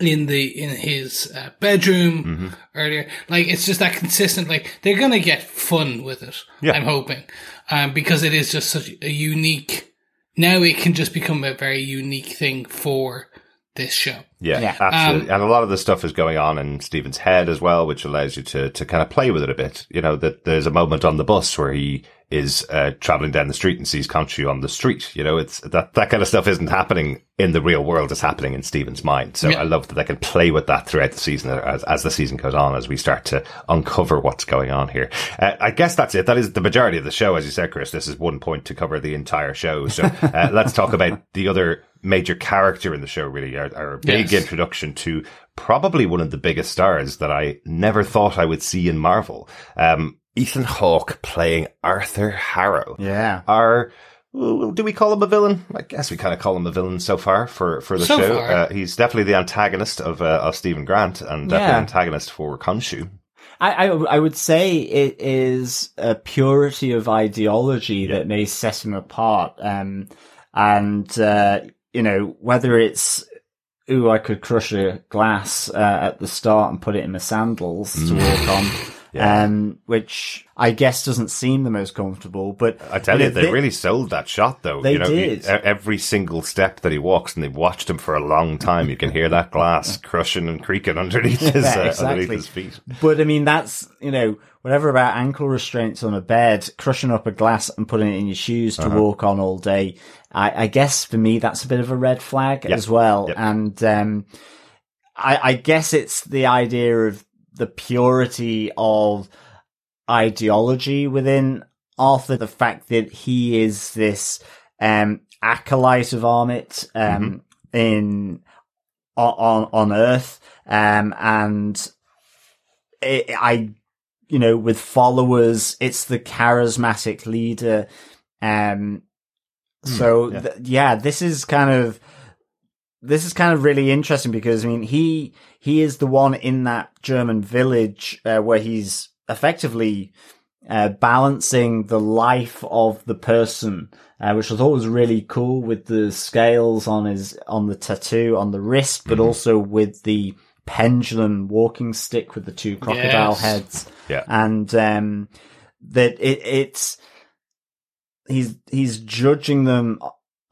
in the in his uh, bedroom Mm-hmm. earlier. Like it's just that consistent. Like they're gonna get fun with it. Yeah. I'm hoping, um, because it is just such a unique. Now it can just become a very unique thing for this show. Yeah, Yeah. absolutely. and a lot of the stuff is going on in Stephen's head as well, which allows you to, to kind of play with it a bit. You know, that there's a moment on the bus where he is uh, traveling down the street and sees Khonshu on the street. You know, it's that, that kind of stuff isn't happening in the real world. It's happening in Stephen's mind. So Yeah. I love that they can play with that throughout the season as, as the season goes on, as we start to uncover what's going on here. Uh, I guess that's it. That is the majority of the show. As you said, Chris, this is one point to cover the entire show. So uh, <laughs> let's talk about the other major character in the show, really, our, our big Yes. introduction to probably one of the biggest stars that I never thought I would see in Marvel. Um, Ethan Hawke playing Arthur Harrow. yeah. Our, do we call him a villain? I guess we kind of call him a villain so far for, for the So show. far. Uh, he's definitely the antagonist of, uh, of Stephen Grant and definitely Yeah. the antagonist for Khonshu. I, I, I would say it is a purity of ideology that may set him apart. Um, and, uh, you know, whether it's, ooh, I could crush a glass, uh, at the start and put it in my sandals to walk on. Yeah. Um, which I guess doesn't seem the most comfortable, but I tell you, they thi- really sold that shot, though. They you know, did. every single step that he walks, and they've watched him for a long time. You can hear that glass <laughs> crushing and creaking underneath <laughs> his Yeah, uh, exactly. underneath his feet. But I mean, that's, you know, whatever about ankle restraints on a bed, crushing up a glass and putting it in your shoes Uh-huh. to walk on all day. I, I guess for me, that's a bit of a red flag Yep. as well. Yep. And, um, I, I guess it's the idea of the purity of ideology within Arthur, the fact that he is this, um, acolyte of Ammit, um, in, on, on Earth, um, and it, I, you know, with followers, it's the charismatic leader. Um, so yeah. th- yeah, this is kind of, this is kind of really interesting because I mean, he, he is the one in that German village, uh, where he's effectively, uh, balancing the life of the person, uh, which I thought was really cool with the scales on his, on the tattoo on the wrist, but also with the pendulum walking stick with the two crocodile Yes. heads. Yeah. And, um, that it, it's, he's, he's judging them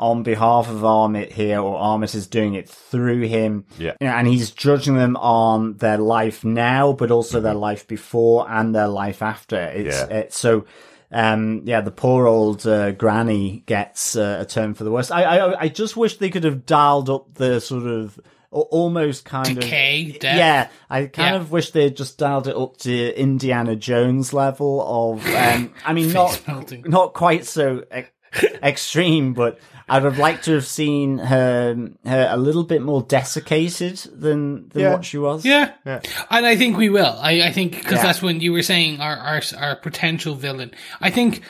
on behalf of Ammit here, or Ammit is doing it through him. Yeah. You know, and he's judging them on their life now, but also their life before and their life after. It's, Yeah. it's so, um, yeah, the poor old uh, granny gets uh, a turn for the worst. I, I, I just wish they could have dialed up the sort of almost kind Decay, of death. yeah. I kind Yeah. of wish they'd just dialed it up to Indiana Jones level of. Um, I mean, <laughs> not melting. not quite so ex- <laughs> extreme, but I'd have liked to have seen her her a little bit more desiccated than than Yeah. what she was. Yeah. yeah. And I think we will. I, I think, because Yeah. that's when you were saying our, our, our potential villain. I think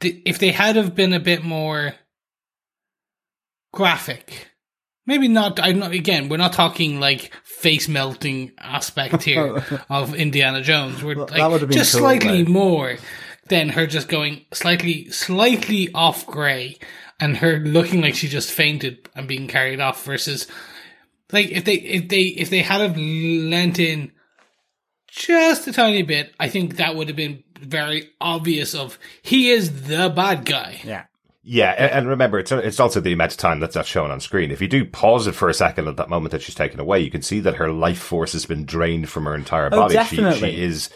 th- if they had have been a bit more graphic, maybe not, I'm not, again, we're not talking like face melting aspect here <laughs> of Indiana Jones. We're that like, would've been just cool, slightly though. more than her just going slightly, slightly off grey and her looking like she just fainted and being carried off versus like if they if they if they had have lent in just a tiny bit, I think that would have been very obvious of he is the bad guy. yeah. Yeah, and remember, it's it's also the amount of time that's not shown on screen. If you do pause it for a second at that moment that she's taken away, you can see that her life force has been drained from her entire Oh, body. She, she is.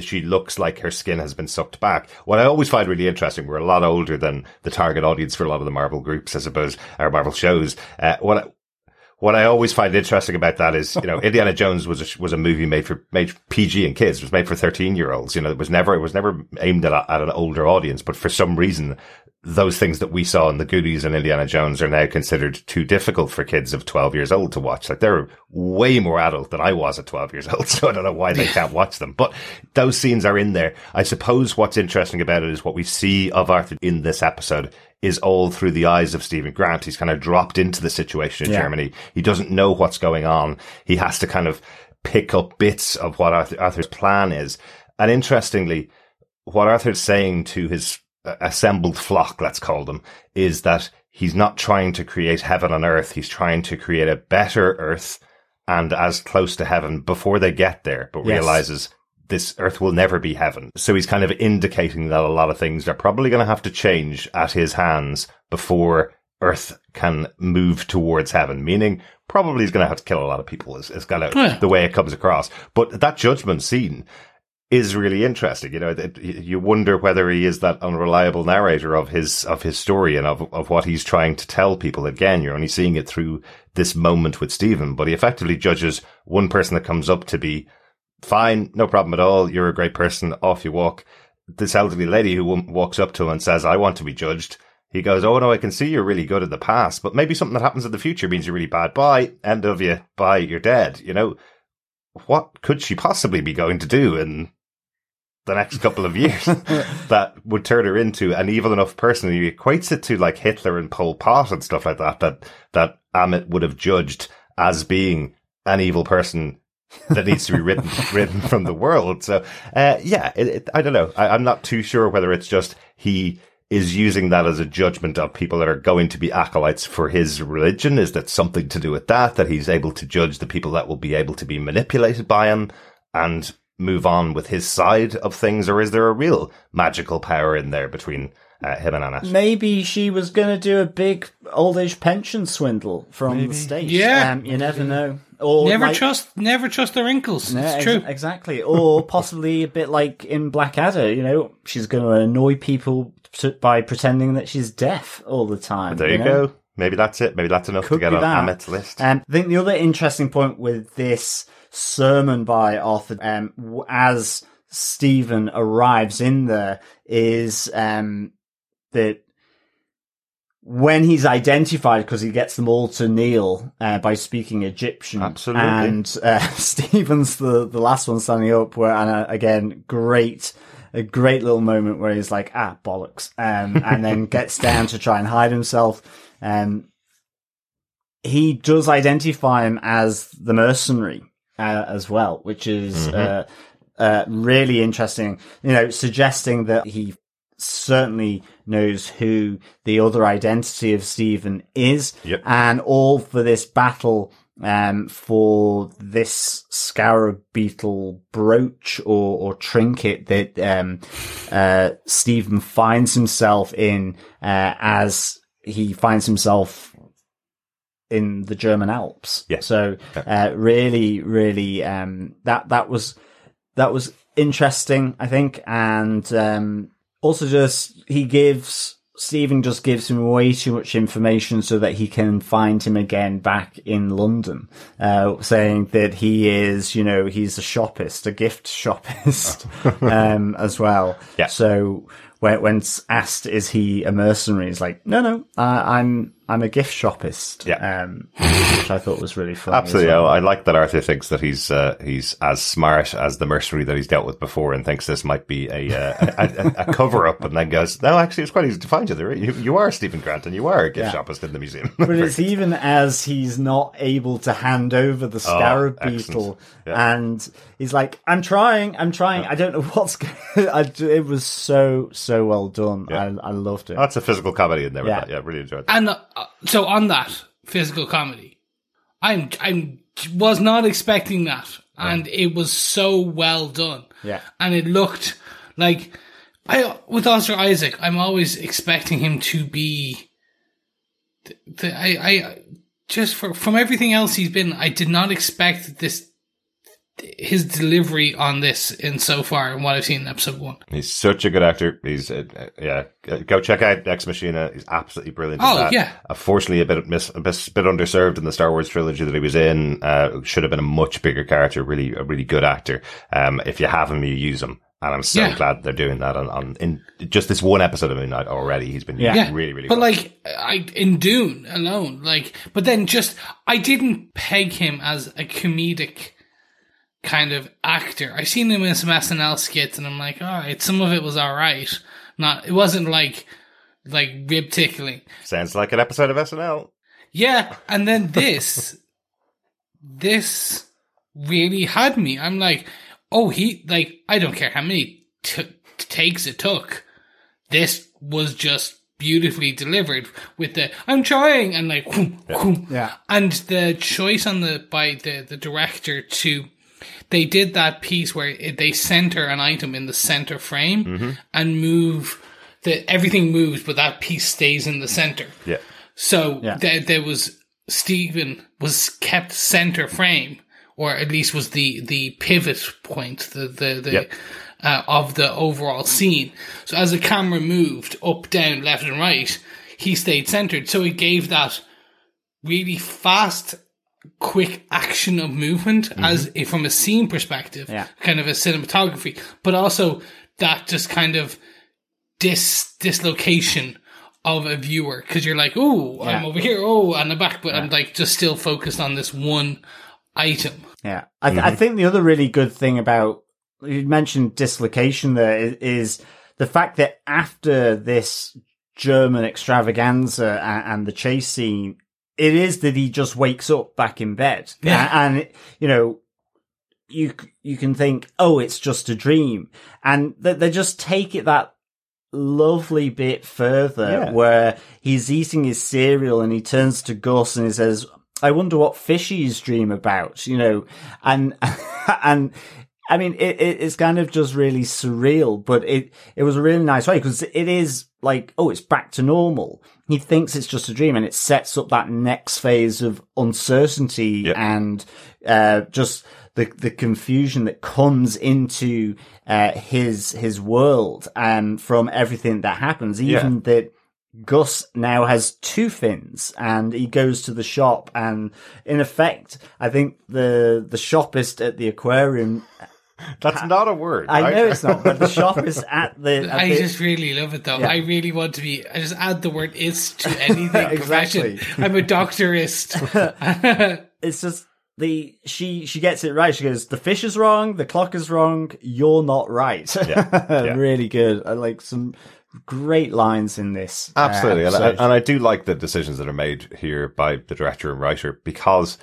She looks like her skin has been sucked back. What I always find really interesting, we're a lot older than the target audience for a lot of the Marvel groups, I suppose, or Marvel shows. Uh, what I, what I always find interesting about that is, you know, <laughs> Indiana Jones was a, was a movie made for made for PG and kids. It was made for thirteen year olds. You know, it was never it was never aimed at, a, at an older audience. But for some reason, those things that we saw in the Goonies and Indiana Jones are now considered too difficult for kids of twelve years old to watch. Like they're way more adult than I was at twelve years old. <laughs> So I don't know why they can't watch them. But those scenes are in there. I suppose what's interesting about it is what we see of Arthur in this episode is all through the eyes of Stephen Grant. He's kind of dropped into the situation in Yeah. Germany. He doesn't know what's going on. He has to kind of pick up bits of what Arthur, Arthur's plan is. And interestingly, what Arthur's saying to his assembled flock, let's call them, is that he's not trying to create heaven on earth. He's trying to create a better earth and as close to heaven before they get there, but Yes. realizes this earth will never be heaven. So he's kind of indicating that a lot of things are probably going to have to change at his hands before earth can move towards heaven, meaning probably he's going to have to kill a lot of people is, is kind of Yeah. the way it comes across. But that judgment scene is really interesting. You know, you wonder whether he is that unreliable narrator of his of his story and of of what he's trying to tell people. Again, you're only seeing it through this moment with Stephen, but he effectively judges one person that comes up to be fine, no problem at all. You're a great person. Off you walk. This elderly lady who walks up to him and says, "I want to be judged." He goes, "Oh no, I can see you're really good in the past, but maybe something that happens in the future means you're really bad. Bye, end of you. Bye, you're dead." You know, what could she possibly be going to do in the next couple of years <laughs> that would turn her into an evil enough person? He equates it to like Hitler and Pol Pot and stuff like that. That that Ammit would have judged as being an evil person that needs to be written <laughs> written from the world. So, uh, yeah, it, it, I don't know. I, I'm not too sure whether it's just he is using that as a judgment of people that are going to be acolytes for his religion. Is that something to do with that? That he's able to judge the people that will be able to be manipulated by him and move on with his side of things, or is there a real magical power in there between uh, him and Ammit? Maybe she was going to do a big old age pension swindle from the state. Yeah. um, you never know. Or Never like- trust, never trust the wrinkles. Yeah, it's ex- true. exactly. Or <laughs> possibly a bit like in Blackadder, you know, she's going to annoy people to, by pretending that she's deaf all the time. There you, know? go. Maybe that's it. Maybe that's enough Could to get on. Ammit's list. Um, I think the other interesting point with this sermon by Arthur, um, as Stephen arrives in there, is um, that when he's identified, because he gets them all to kneel uh, by speaking Egyptian, Absolutely. and uh, <laughs> Stephen's the the last one standing up. Where and uh, again, great. A great little moment where he's like, ah, bollocks, um, and then gets down to try and hide himself. Um, he does identify him as the mercenary uh, as well, which is uh, uh, really interesting. You know, suggesting that he certainly knows who the other identity of Stephen is, Yep. and all for this battle um, for this scarab beetle brooch or, or trinket that um, uh, Stephen finds himself in uh, as he finds himself in the German Alps. Yeah. So uh, really, really, um, that that was that was interesting, I think, and um, also just he gives Stephen just gives him way too much information so that he can find him again back in London, uh, saying that he is, you know, he's a shoppist, a gift shoppist, <laughs> um, as well. Yeah. So when, asked, is he a mercenary? He's like, no, no, uh, I'm, I'm a gift shoppist. Yeah. Um, which I thought was really fun. <laughs> Absolutely. well. I like that Arthur thinks that he's uh, he's as smart as the mercenary that he's dealt with before, and thinks this might be a uh, a, a, a cover up, and then goes, "No, actually, it's quite easy to find you. There, you, you are Stephen Grant, and you are a gift Yeah. shoppist in the museum." But it's <laughs> even as he's not able to hand over the scarab Oh, beetle, Yeah. and he's like, "I'm trying, I'm trying. I don't know what's." <laughs> going I, It was so so well done. I, I loved it. That's a physical comedy in there. With Yeah. that. yeah, really enjoyed that. And uh, Uh, so on that physical comedy, I'm I'm was not expecting that, and it was so well done. Yeah. and it looked like I with Oscar Isaac, I'm always expecting him to be. The, the, I I just for from everything else he's been, I did not expect this. His delivery on this in so far and what I've seen in episode one. He's such a good actor. He's uh, uh, yeah. Go check out Ex Machina. He's absolutely brilliant. in Oh, that. yeah. Unfortunately, a bit mis- a bit bit underserved in the Star Wars trilogy that he was in. Uh, should have been a much bigger character. Really, a really good actor. Um, if you have him, you use him. And I'm so Yeah. glad they're doing that on, on in just this one episode of Moon Knight already. He's been Yeah. really, really But good. like I in Dune alone, like but then just I didn't peg him as a comedic kind of actor. I've seen him in some SNL skits and I'm like, all right, some of it was all right. Not it wasn't like like rib tickling. Sounds like an episode of SNL. Yeah, <laughs> and then this this really had me. I'm like, oh, he like I don't care how many t- takes it took. This was just beautifully delivered with the I'm trying and like whoom, whoom. Yeah. and the choice on the by the the director to they did that piece where it, they center an item in the center frame and move the everything moves but that piece stays in the center Yeah. so Yeah. there, there was Stephen was kept center frame, or at least was the the pivot point, the the, the Yep. uh, of the overall scene. So as the camera moved up, down, left, and right, he stayed centered. So it gave that really fast, quick action of movement as mm-hmm. a, from a scene perspective, Yeah. kind of a cinematography, but also that just kind of dis dislocation of a viewer. Because you're like, oh, I'm over here, oh, and the back, but I'm like just still focused on this one item. Yeah, I, th- I mm-hmm. think the other really good thing about you mentioned dislocation there is, is the fact that after this German extravaganza and, and the chase scene, it is that he just wakes up back in bed, Yeah. and, and you know. You you can think, oh, it's just a dream, and they, they just take it that lovely bit further Yeah. where he's eating his cereal and he turns to Gus and he says, I wonder what fishies dream about, you know, and, <laughs> and, I mean, it, it, it's kind of just really surreal, but it, it was a really nice way because it is like, oh, it's back to normal. He thinks it's just a dream and it sets up that next phase of uncertainty Yep. and, uh, just the, the confusion that comes into, uh, his, his world and from everything that happens, even that Gus now has two fins and he goes to the shop and in effect, I think the, the shopist at the aquarium, <laughs> That's not a word. I right? know it's not, but the <laughs> shop is at the, at I the- just really love it though. Yeah. I really want to be. I just add the word "is" to <laughs> anything. Exactly. profession. I'm a doctorist. it's just the, she, she gets it right. She goes, the fish is wrong, the clock is wrong, you're not right. yeah. really good. I like some great lines in this. uh, Absolutely, and, I, and I do like the decisions that are made here by the director and writer because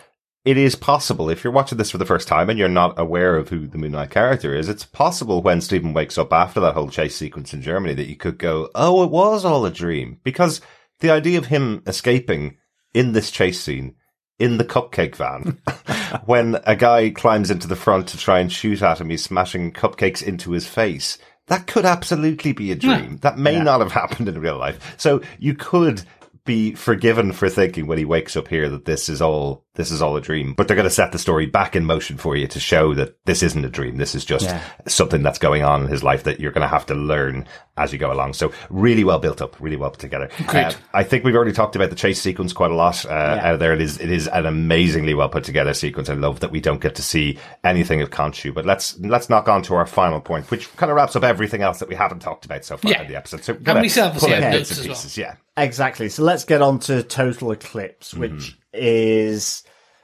it is possible if you're watching this for the first time and you're not aware of who the Moon Knight character is. It's possible when Stephen wakes up after that whole chase sequence in Germany that you could go, "Oh, it was all a dream," because the idea of him escaping in this chase scene. In the cupcake van, <laughs> when a guy climbs into the front to try and shoot at him, he's smashing cupcakes into his face. That could absolutely be a dream. That may not have happened in real life. So you could be forgiven for thinking when he wakes up here that this is all this is all a dream. But they're going to set the story back in motion for you to show that this isn't a dream. This is just Yeah. something that's going on in his life that you're going to have to learn as you go along. So really well built up, really well put together. Great. Uh, I think we've already talked about the chase sequence quite a lot. Uh, out of there, it is it is an amazingly well put together sequence. I love that we don't get to see anything of Khonshu. But let's let's knock on to our final point, which kind of wraps up everything else that we haven't talked about so far Yeah. in the episode. So And we still have the same notes bits and as well. pieces. Yeah. Exactly. So let's get on to Total Eclipse, which is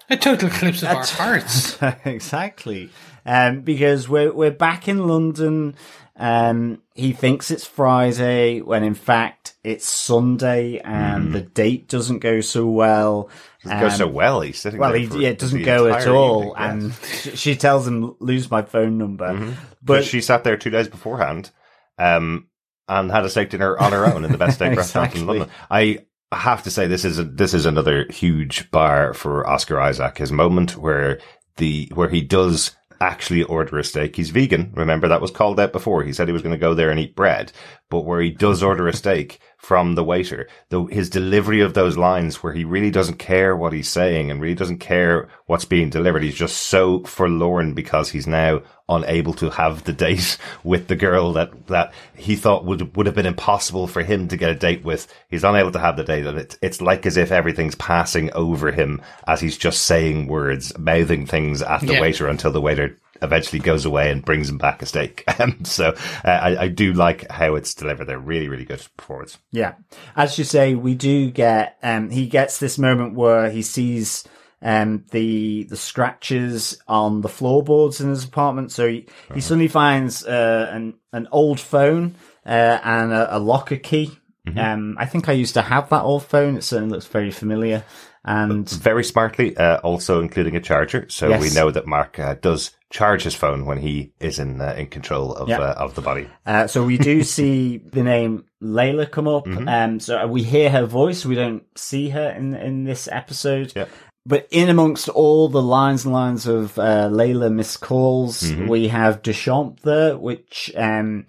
A total eclipse of our hearts. <laughs> exactly. Um, because we're we're back in London. Um, he thinks it's Friday when in fact it's Sunday, and the date doesn't go so well. It goes Um, so well. He's sitting well, there he, for yeah, it doesn't go at all, evening, yes. and sh- she tells him lose my phone number. But But she sat there two days beforehand, um, and had a steak dinner on her own in the best <laughs> steak restaurant in London. I have to say this is a, this is another huge bar for Oscar Isaac. His moment where the where he does actually order a steak. He's vegan. Remember that was called out before. He said he was going to go there and eat bread, but where he does order a steak from the waiter, though his delivery of those lines where he really doesn't care what he's saying and really doesn't care what's being delivered. He's just so forlorn because he's now unable to have the date <laughs> with the girl that, that he thought would, would have been impossible for him to get a date with. He's unable to have the date and it's, it's like as if everything's passing over him as he's just saying words, mouthing things at the Yeah. waiter until the waiter eventually goes away and brings him back a steak. <laughs> Um, so uh, I, I do like how it's delivered. They're really, really good performance. Yeah. As you say, we do get, um, he gets this moment where he sees, um, the, the scratches on the floorboards in his apartment. So he, he suddenly finds, uh, an, an old phone, uh, and a, a locker key. Um, I think I used to have that old phone. It certainly looks very familiar. And Very smartly, uh, also including a charger. So Yes. we know that Mark uh, does charge his phone when he is in uh, in control of Yeah. uh, of the body. Uh, so we do <laughs> see the name Layla come up. Um, so we hear her voice. We don't see her in in this episode. Yeah. But in amongst all the lines and lines of uh, Layla missed calls, we have Duchamp there, which, um,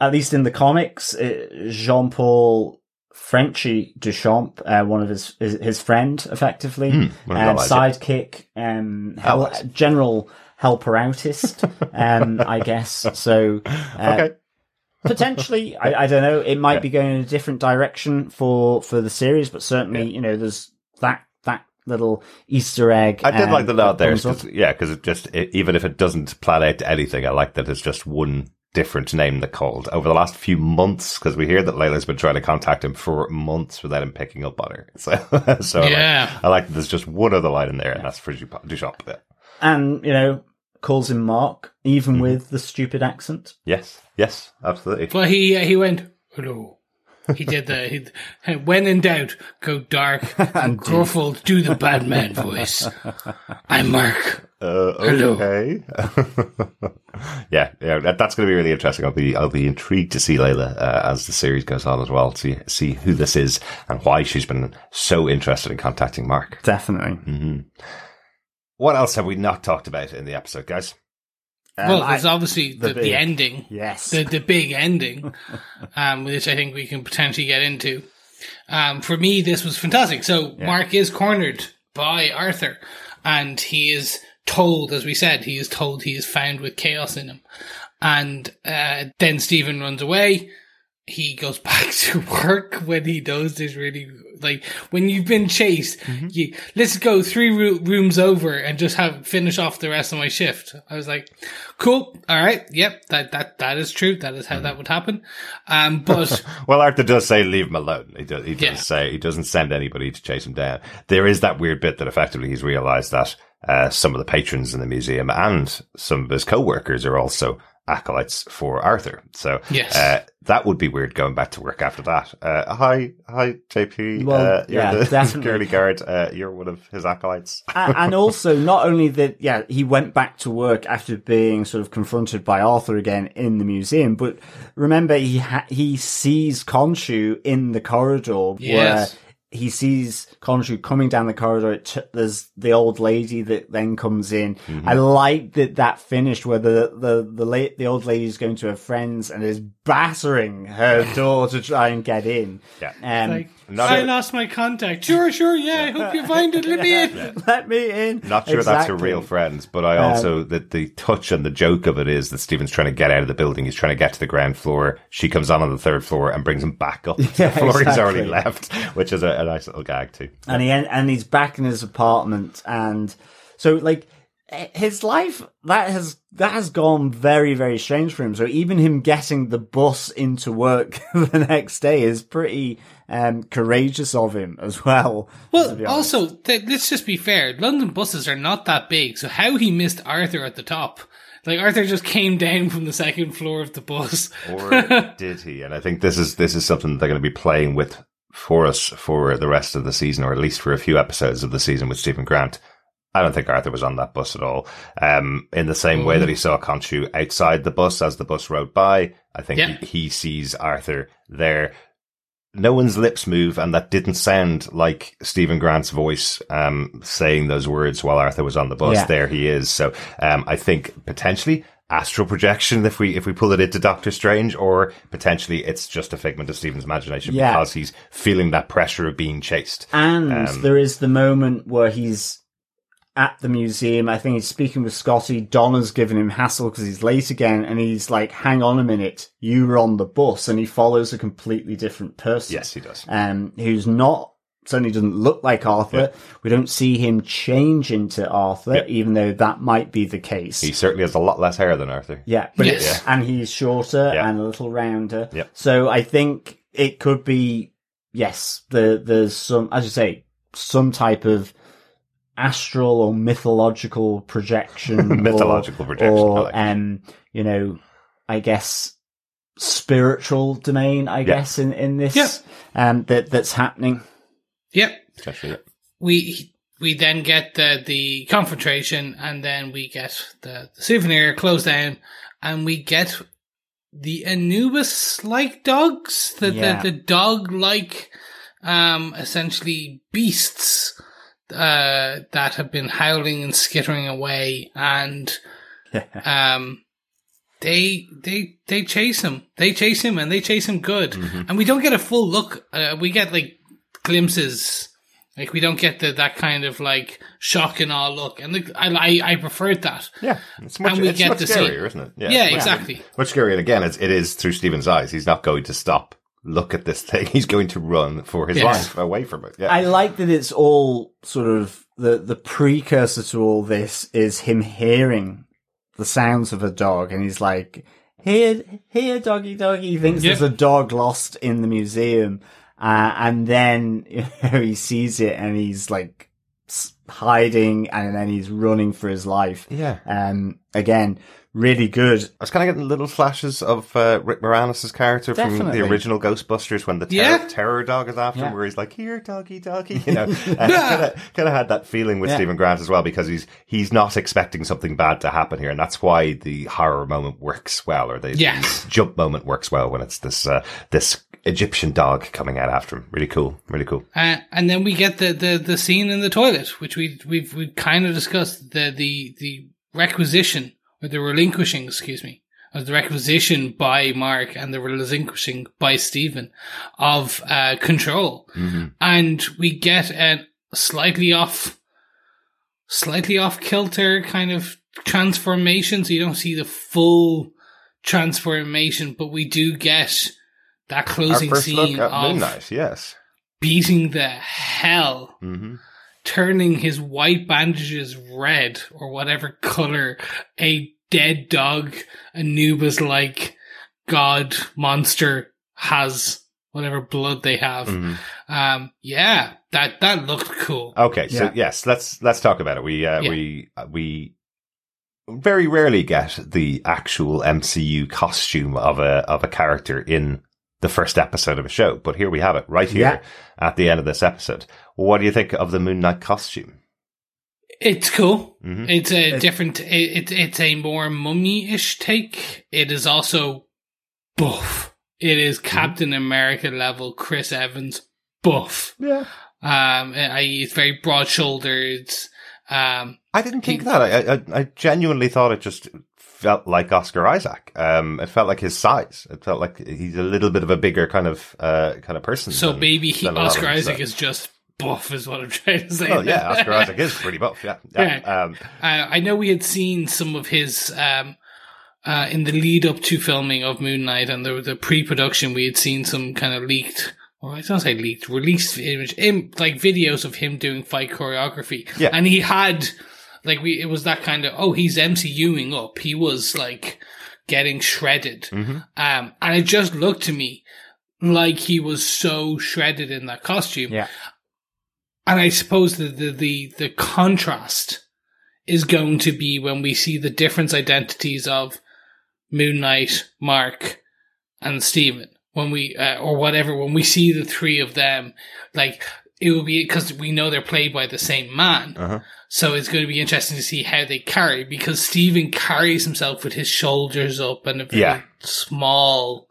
at least in the comics, uh, Jean Paul Frenchie Duchamp, uh, one of his, his his friend, effectively, his um, sidekick, um, hel- general helper outist, <laughs> um, I guess. So, uh, Okay. potentially, <laughs> I, I don't know. It might be going in a different direction for for the series, but certainly, you know, there's that little Easter egg. I did like the nod there. comes up. 'cause- yeah, because it just it, even if it doesn't plan out to anything, I like that it's just one different name that called over the last few months because we hear that Layla's been trying to contact him for months without him picking up on her. <laughs> So, so I like- Yeah. I like that there's just one other line in there, and that's for Duchamp. Yeah. and you know, calls him Mark, even with the stupid accent. Yes, yes, absolutely. Well, he uh, he went hello. He did the he, when in doubt, go dark <laughs> and gruffled. Do the bad man <laughs> voice. I'm Mark. Uh, Hello. okay. <laughs> yeah, yeah, that, that's going to be really interesting. I'll be, I'll be intrigued to see Layla uh, as the series goes on as well. See, see who this is and why she's been so interested in contacting Mark. Definitely. Mm-hmm. What else have we not talked about in the episode, guys? Um, well, I- obviously the, the, big- ending, yes. the the big ending, <laughs> um, which I think we can potentially get into. Um, for me, this was fantastic. So Mark is cornered by Arthur, and he is told, as we said, he is told he is found with chaos in him, and uh, then Stephen runs away. He goes <laughs> back to work when he knows there's really like when you've been chased. You let's go three roo- rooms over and just have finish off the rest of my shift. I was like, cool, all right, yep, that that that is true. That is how that would happen. Um, but <laughs> Well, Arthur does say leave him alone. He does, he does Yeah. say he doesn't send anybody to chase him down. There is that weird bit that effectively he's realized that uh, some of the patrons in the museum and some of his co-workers are also acolytes for Arthur. So Yes. uh, that would be weird going back to work after that. Uh, hi, hi, JP. Well, uh, you're yeah, the <laughs> definitely. security guard. Uh, you're one of his acolytes. and, and <laughs> also not only that, yeah, he went back to work after being sort of confronted by Arthur again in the museum, but remember he ha- he sees Khonshu in the corridor Yes. where he sees Khonshu coming down the corridor. T- there's the old lady that then comes in. Mm-hmm. I like that that finished where the the the late the old lady is going to her friends and is battering her door to try and get in. Yeah. Um, Like, Not I a- lost my contact. Sure, sure, yeah. I hope you find it. Let me in. let me in. Not sure that's her real friends, but I um, also that the touch and the joke of it is that Stephen's trying to get out of the building. He's trying to get to the ground floor. She comes on on the third floor and brings him back up <laughs> Yeah, the floor he's already left, which is a, a nice little gag too. and he and he's back in his apartment and so like his life that has that has gone very very strange for him so even him getting the bus into work <laughs> the next day is pretty um courageous of him as well Well, also, th- let's just be fair. London buses are not that big, so how he missed Arthur at the top? Like Arthur just came down from the second floor of the bus. Or did he? And I think this is this is something they're going to be playing with for us for the rest of the season, or at least for a few episodes of the season with Stephen Grant. I don't think Arthur was on that bus at all. Um, in the same way that he saw Khonshu outside the bus as the bus rode by, I think Yeah. he, he sees Arthur there. No one's lips move, and that didn't sound like Stephen Grant's voice um, saying those words while Arthur was on the bus. Yeah. There he is. So um, I think potentially astral projection if we if we pull it into Doctor Strange, or potentially it's just a figment of Stephen's imagination Yeah. because he's feeling that pressure of being chased. and Um, there is the moment where he's at the museum i think he's speaking with scotty donna's giving him hassle because he's late again and he's like hang on a minute you were on the bus and he follows a completely different person Yes, he does. um, who's not certainly doesn't look like Arthur. We don't see him change into Arthur, Yeah. even though that might be the case. He certainly has a lot less hair than Arthur. yeah, but Yes. it's, and he's shorter Yeah. and a little rounder. Yep. So I think it could be yes. The there's some, as you say, some type of astral or mythological projection, <laughs> Mythological or, projection, or like um, you know, I guess spiritual domain. I guess in in this, Yeah. um, that that's happening. Yep. Yeah. we we then get the the confrontation, and then we get the, the souvenir closed down, and we get the Anubis like dogs, the Yeah. the, the dog like, um, essentially beasts, uh, that have been howling and skittering away, and um. They they they chase him. They chase him, and they chase him good. And we don't get a full look. Uh, we get like glimpses. Like we don't get the that kind of like shock and awe look, and like, I I I preferred that. Yeah, it's much, And we it's get much to see- scarier, isn't it? Yeah, much- exactly. Much scarier, and again, it's, it is through Stephen's eyes. He's not going to stop. Look at this thing. <laughs> He's going to run for his Yes. life away from it. Yeah, I like that it's all sort of the the precursor to all this is him hearing the sounds of a dog, and he's like, "Here, here, doggy, doggy." He thinks Yeah. there's a dog lost in the museum, uh, and then <laughs> you know, he sees it, and he's like hiding, and then he's running for his life. yeah. Um, again, really good. I was kind of getting little flashes of uh, Rick Moranis' character from the original Ghostbusters when the ter- Yeah. terror dog is after Yeah. him, where he's like, "Here, doggy, doggy," you <laughs> know. kind of kind of had that feeling with Yeah. Stephen Grant as well because he's he's not expecting something bad to happen here, and that's why the horror moment works well, or the, Yes. the jump moment works well when it's this uh, this Egyptian dog coming out after him. Really cool, really cool. Uh, and then we get the, the, the scene in the toilet, which we we've we've kind of discussed the the the requisition or the relinquishing, excuse me, of the requisition by Mark and the relinquishing by Stephen of uh, control, and we get a slightly off, slightly off kilter kind of transformation. So you don't see the full transformation, but we do get that closing scene of Moon Knight, yes. beating the hell, hmm turning his white bandages red or whatever color a dead dog Anubis like god monster has, whatever blood they have. Mhm. Um, yeah, that that looked cool. Okay, so yes, let's let's talk about it. We uh, Yeah. we uh, we very rarely get the actual MCU costume of a of a character in the first episode of a show, but here we have it right here at the end of this episode. What do you think of the Moon Knight costume? It's cool. Mhm. It's a different. It, it it's a more mummy-ish take. It is also buff. It is Captain America level Chris Evans buff. Yeah, Um, i.e., it's very broad shouldered. Um, I didn't think that. I, I, I genuinely thought it just felt like Oscar Isaac. Um, it felt like his size. It felt like he's a little bit of a bigger kind of uh, kind of person. so than- maybe he, than a lot of Oscar them, Isaac so- is just buff, is what I'm trying to say. Oh yeah, <laughs> Oscar Isaac is pretty buff. Yeah, yeah. Yeah. Um, Uh, I know we had seen some of his um, uh, in the lead up to filming of Moon Knight and the the pre production. We had seen some kind of leaked, or I don't say leaked, released image, im, like videos of him doing fight choreography. Yeah. and he had like we it was that kind of oh he's MCUing up. He was like getting shredded, Mm-hmm. um, and it just looked to me like he was so shredded in that costume. Yeah. And I suppose the, the, the, the contrast is going to be when we see the different identities of Moon Knight, Mark, and Steven. When we, uh, or whatever, when we see the three of them, like, it will be, cause we know they're played by the same man. Uh-huh. So it's going to be interesting to see how they carry, because Steven carries himself with his shoulders up and a very Yeah. small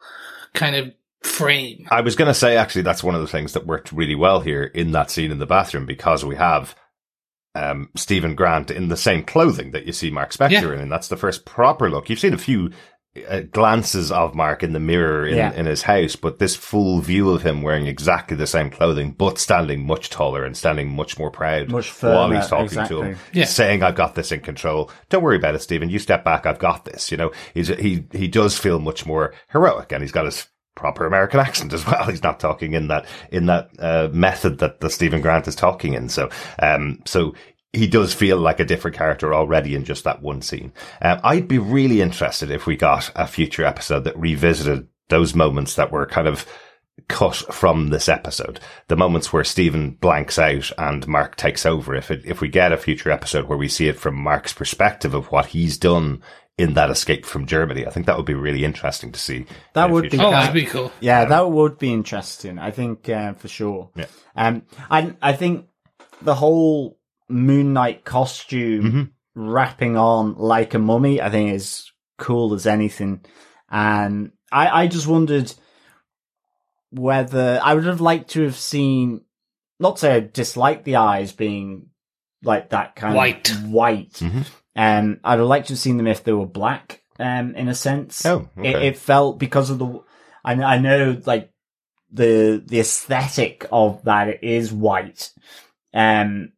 kind of frame. I was going to say actually that's one of the things that worked really well here in that scene in the bathroom because we have um, Stephen Grant in the same clothing that you see Mark Spector Yeah. in, and that's the first proper look. You've seen a few uh, glances of Mark in the mirror in, Yeah. in his house, but this full view of him wearing exactly the same clothing, but standing much taller and standing much more proud Much while he's talking exactly. to him, Yeah. saying, "I've got this in control. Don't worry about it, Stephen. You step back. I've got this." You know, he's he he does feel much more heroic, and he's got his proper American <laughs> accent as well. He's not talking in that in that uh, method that the Stephen Grant is talking in. So, um, so he does feel like a different character already in just that one scene. Um, I'd be really interested if we got a future episode that revisited those moments that were kind of cut from this episode. The moments where Stephen blanks out and Mark takes over. If it, if we get a future episode where we see it from Mark's perspective of what he's done in that escape from Germany, I think that would be really interesting to see. That would be Oh, that'd be cool. Yeah, that would be interesting. I think uh, for sure. Yeah. Um, I I think the whole Moon Knight costume Mm-hmm. wrapping on like a mummy, I think is cool as anything. And I I just wondered whether I would have liked to have seen. Not to say I dislike the eyes being like that kind White. of white. Mhm. Um, I'd have liked to have seen them if they were black. Um, in a sense. Oh, it, okay. it felt because of the. I know, I know, like the the aesthetic of that is white, um,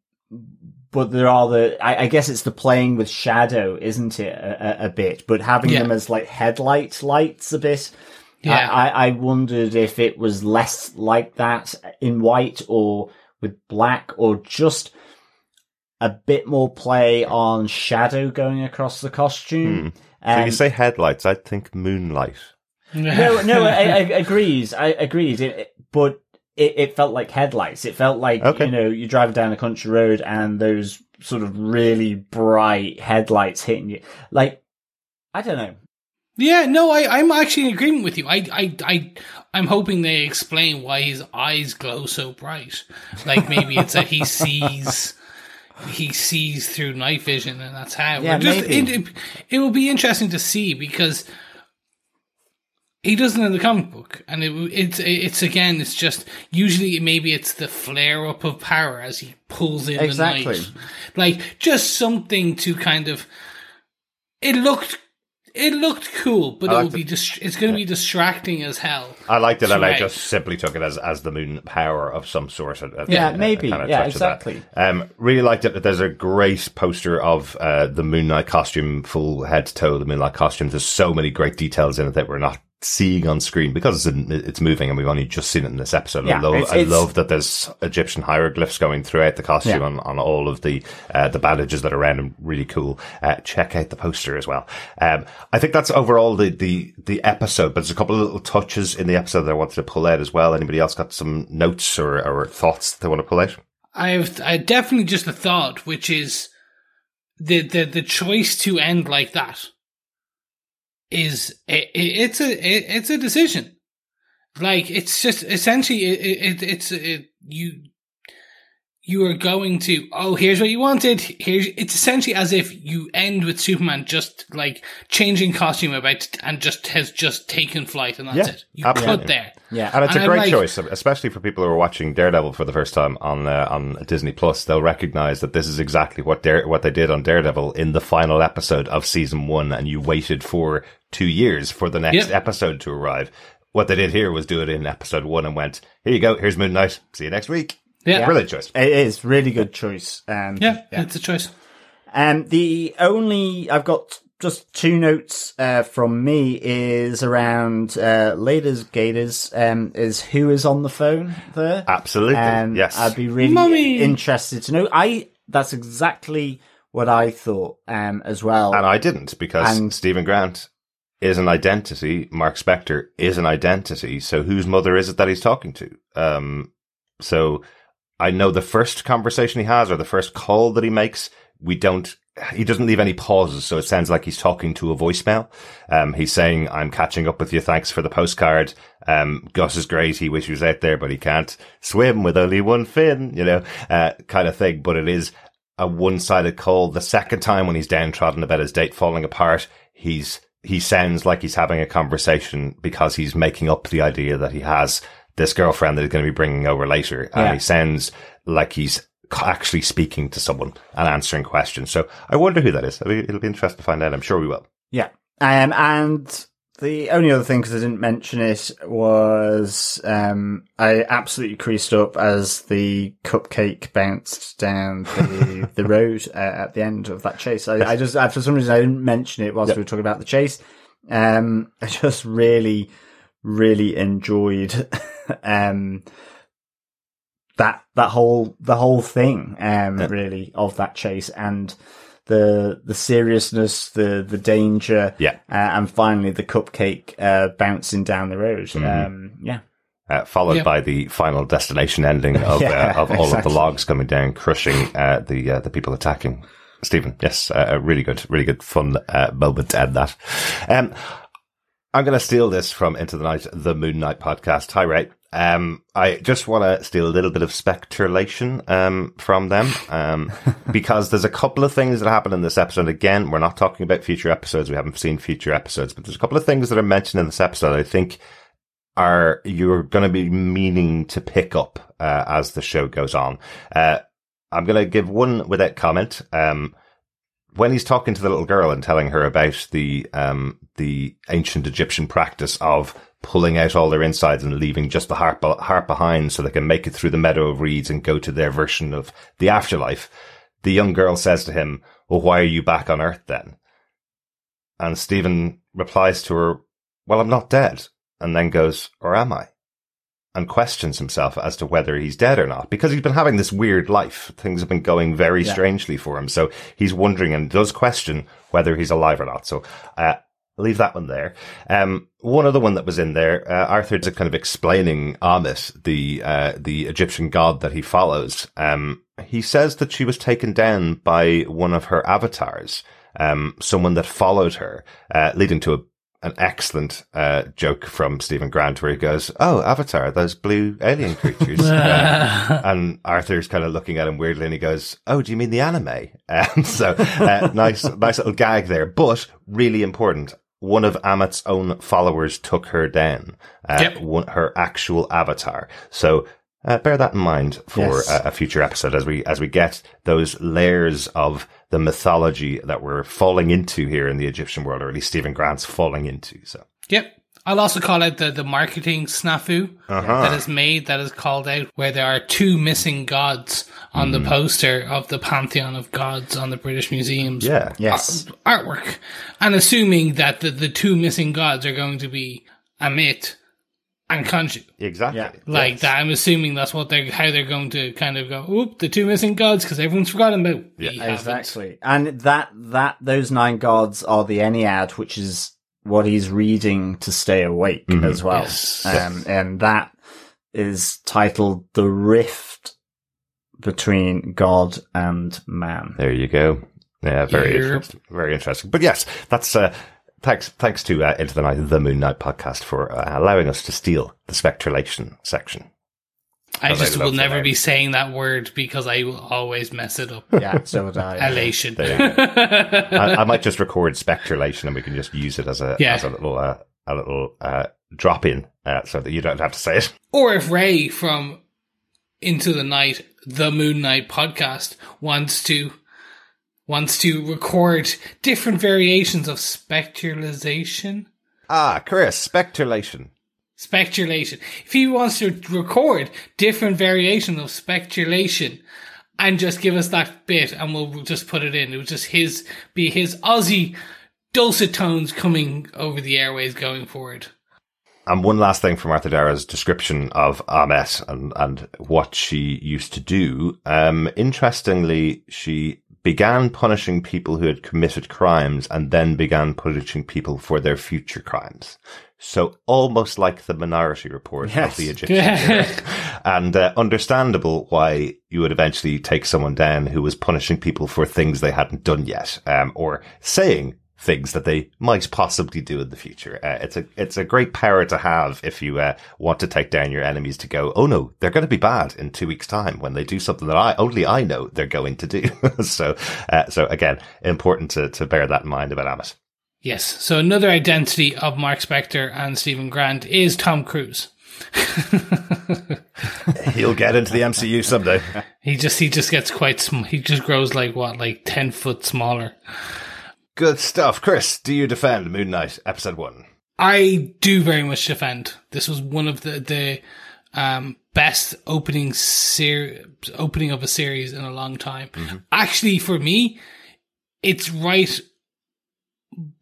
but there are the. I, I guess it's the playing with shadow, isn't it? A, a, a bit, but having Yeah. them as like headlight lights a bit. Yeah. I, I, I wondered if it was less like that in white or with black or just a bit more play on shadow going across the costume. Hmm. So Um, you say headlights, I think moonlight. no, <laughs> no, I, I agrees. I agrees. It, it- but it, it felt like headlights. It felt like Okay. you know you drive down a country road and those sort of really bright headlights hitting you. Like I don't know. Yeah, no, I, I'm actually in agreement with you. I, I, I, I'm hoping they explain why his eyes glow so bright. Like maybe it's that he <laughs> sees, he sees through night vision, and that's how. Yeah, just, maybe. It, it, it will be interesting to see because he doesn't in the comic book, and it, it's it's again, it's just usually maybe it's the flare up of power as he pulls in Exactly. the night, like just something to kind of. It looked. It looked cool, but it will be it. dis- it's going to be distracting as hell. I liked it, and I just simply took it as as the moon power of some sort. A- a- Yeah, a- a maybe. kind of Yeah, touch of that. exactly. Um, really liked it. There's a great poster of uh, the Moon Knight costume, full head to toe. The Moon Knight costume. There's so many great details in it that we're not seeing on screen because it's, in, it's moving, and we've only just seen it in this episode. Yeah, I love, it's- I love that there's Egyptian hieroglyphs going throughout the costume Yeah. on, on all of the uh, the bandages that are around him. Really cool. Uh, check out the poster as well. Um, I think that's overall the, the the episode, but there's a couple of little touches in the episode that I wanted to pull out as well. Anybody else got some notes or, or thoughts they want to pull out? I have I definitely just a thought, which is the the the choice to end like that is it, it's a it, it's a decision. Like it's just essentially it, it it's it, you you are going to, oh, here's what you wanted. Here's, it's essentially as if you end with Superman just like changing costume about and just has just taken flight and that's Yeah, it. You absolutely. cut there. Yeah. And it's And a great like- choice, especially for people who are watching Daredevil for the first time on uh, on Disney Plus. They'll recognize that this is exactly what Dare, what they did on Daredevil in the final episode of season one, and you waited for two years for the next Yep. episode to arrive. What they did here was do it in episode one and went, "Here you go. Here's Moon Knight. See you next week." Yeah. brilliant choice. It is really good choice. Um, Yeah, it's a choice. Um, the only I've got just two notes uh, from me is around uh, Ladies Gators. Um, is who is on the phone there? Absolutely, Um, yes. I'd be really Mummy. interested to know. I that's exactly what I thought um, as well. And I didn't because And- Stephen Grant is an identity. Mark Spector is an identity. So whose mother is it that he's talking to? Um, so I know the first conversation he has or the first call that he makes, we don't, he doesn't leave any pauses. So it sounds like he's talking to a voicemail. Um, he's saying, I'm catching up with you. Thanks for the postcard. Um, Gus is great. He wishes he was out there, but he can't swim with only one fin, you know, uh, kind of thing. But it is a one-sided call. The second time when he's downtrodden about his date falling apart, he's he sounds like he's having a conversation because he's making up the idea that he has this girlfriend that he's going to be bringing over later, and he sounds like he's actually speaking to someone and answering questions. So I wonder who that is. It'll be, it'll be interesting to find out. I'm sure we will. Yeah. Um, and the only other thing, because I didn't mention it, was um, I absolutely creased up as the cupcake bounced down the, the <laughs> road uh, at the end of that chase. I, I just, uh, for some reason, I didn't mention it whilst we were talking about the chase. Um, I just really, really enjoyed <laughs> um, that that whole the whole thing um, really of that chase and the the seriousness, the the danger, Yeah. uh, and finally the cupcake uh, bouncing down the road. Um, yeah, Uh, followed Yeah. by the final destination ending of <laughs> Yeah, uh, of all of the logs coming down, crushing uh, the uh, the people attacking. Stephen, yes, uh, a really good, really good, fun uh, moment to end that. Um, I'm going to steal this from Into the Night, the Moon Knight podcast. Hi, Ray. Um, I just want to steal a little bit of speculation um, from them um, <laughs> because there's a couple of things that happen in this episode. Again, we're not talking about future episodes. We haven't seen future episodes, but there's a couple of things that are mentioned in this episode. I think are you're going to be meaning to pick up uh, as the show goes on. Uh, I'm going to give one without comment. Um, when he's talking to the little girl and telling her about the um, the ancient Egyptian practice of pulling out all their insides and leaving just the heart, heart behind so they can make it through the meadow of reeds and go to their version of the afterlife, the young girl says to him, Well, why are you back on Earth then? And Stephen replies to her, Well, I'm not dead. And then goes, Or am I? And questions himself as to whether he's dead or not because he's been having this weird life. Things have been going very Yeah. strangely for him. So he's wondering and does question whether he's alive or not. So, uh, leave that one there. Um, one other one that was in there, uh, Arthur's kind of explaining Ammit, the, uh, the Egyptian god that he follows. Um, he says that she was taken down by one of her avatars, um, someone that followed her, uh, leading to a, an excellent, uh, joke from Stephen Grant where he goes, Oh, Avatar, those blue alien <laughs> creatures. Uh, <laughs> and Arthur's kind of looking at him weirdly and he goes, Oh, do you mean the anime? <laughs> Um, so, uh, nice, nice little gag there, but really important. One of Ammit's own followers took her down, uh, Yep. one, her actual avatar. So, uh, bear that in mind for Yes. a, a future episode as we, as we get those layers of the mythology that we're falling into here in the Egyptian world, or at least Stephen Grant's falling into. So, Yep. I'll also call out the, the marketing snafu uh-huh. that is made, that is called out, where there are two missing gods on the hmm. poster of the Pantheon of Gods on the British Museum's yeah. yes, ar- artwork. And assuming that the, the two missing gods are going to be Ammit and Khonshu. Exactly. Yeah. Like Yes. that, I'm assuming that's what they're, how they're going to kind of go, oop, the two missing gods, because everyone's forgotten about. Yeah, We haven't. exactly. And that that those nine gods are the Ennead, which is what he's reading to stay awake Mhm. as well. Yes. Um, and that is titled "The Rift Between God and Man." There you go. Yeah, very Yep. interesting. Very interesting. But yes, that's uh, thanks thanks to uh, Into the Night, the Moon Knight podcast for uh, allowing us to steal the spectralation section. I just will never be saying that word because I will always mess it up. <laughs> Yeah, so would I. Elation. <laughs> I, I might just record speculation and we can just use it as a Yeah. as a little uh, a little uh, drop in uh, so that you don't have to say it. <laughs> Or if Ray from Into the Night, the Moon Knight podcast wants to wants to record different variations of spectralization. Ah, Chris, speculation. Speculation. If he wants to record different variations of speculation and just give us that bit and we'll just put it in. It would just his be his Aussie dulcet tones coming over the airways going forward. And one last thing from Martha Dara's description of Ammit and, and what she used to do. Um, interestingly, she began punishing people who had committed crimes and then began punishing people for their future crimes. So almost like the Minority Report of the Egyptian <laughs> and uh, understandable why you would eventually take someone down who was punishing people for things they hadn't done yet, um, or saying things that they might possibly do in the future. Uh, it's a it's a great power to have if you uh, want to take down your enemies. To go, oh no, they're going to be bad in two weeks' time when they do something that I only I know they're going to do. <laughs> so uh, so again, important to to bear that in mind about Amos. Yes. So another identity of Mark Spector and Stephen Grant is Tom Cruise. <laughs> <laughs> He'll get into the MCU someday. He just he just gets quite sm- he just grows like what like ten foot smaller. Good stuff, Chris. Do you defend Moon Knight episode one? I do very much defend. This was one of the the um, best opening ser- opening of a series in a long time. Actually, for me, it's right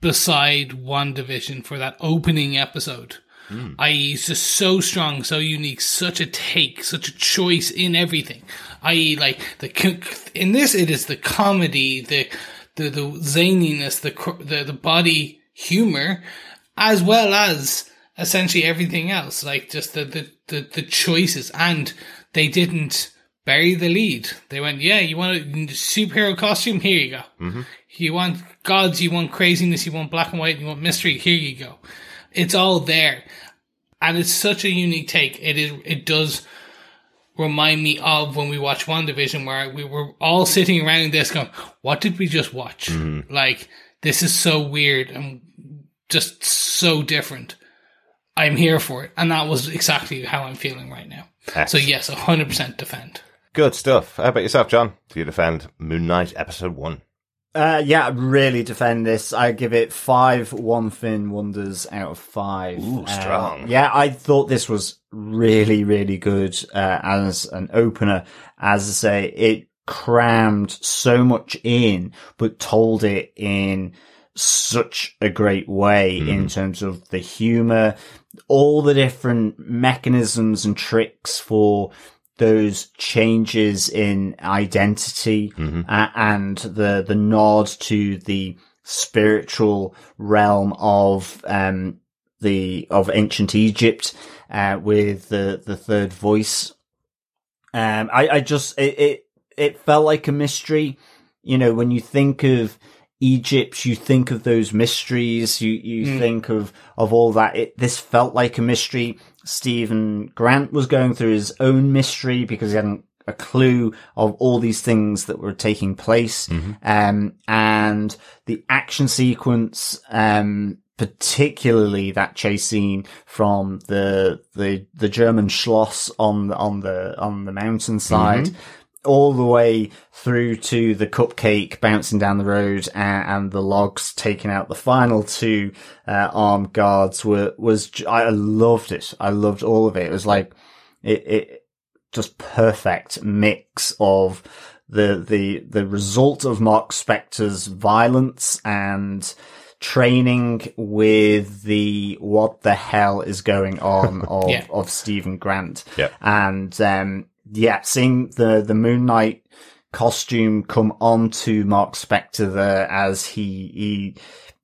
beside WandaVision for that opening episode. Hmm. I.e., it's just so strong, so unique, such a take, such a choice in everything. I.e., like the in this, it is the comedy, the the the zaniness, the the the body humor, as well as essentially everything else, like just the the the, the choices, and they didn't bury the lead. They went, yeah, you want a superhero costume? Here you go. Mm-hmm. You want gods, you want craziness, you want black and white, you want mystery. Here you go. It's all there, and it's such a unique take. It is. It does remind me of when we watched WandaVision, where we were all sitting around this going, "What did we just watch? Mm-hmm. Like this is so weird and just so different." I'm here for it, and that was exactly how I'm feeling right now. So Excellent. yes, hundred percent defend. Good stuff. How about yourself, John? Do you defend Moon Knight episode one? Uh, yeah, I really defend this. I give it five one fin wonders out of five. Ooh, Uh, strong. yeah, I thought this was really, really good uh, as an opener. As I say, it crammed so much in, but told it in such a great way in terms of the humor, all the different mechanisms and tricks for those changes in identity uh, and the the nod to the spiritual realm of um the of ancient Egypt uh, with the the third voice. Um, I I just it, it it felt like a mystery. You know, when you think of Egypt, you think of those mysteries. You you think of of all that. It, this felt like a mystery. Stephen Grant was going through his own mystery because he hadn't a clue of all these things that were taking place. Um, and the action sequence, um, particularly that chase scene from the, the, the German Schloss on the, on the, on the mountainside. All the way through to the cupcake bouncing down the road and, and the logs taking out the final two uh, armed guards were was I loved it. I loved all of it. It was like it, it just perfect mix of the the the result of Mark Spector's violence and training with the what the hell is going on <laughs> of Yeah. of Stephen Grant. Yep. And um yeah, seeing the the Moon Knight costume come onto Mark Spector there as he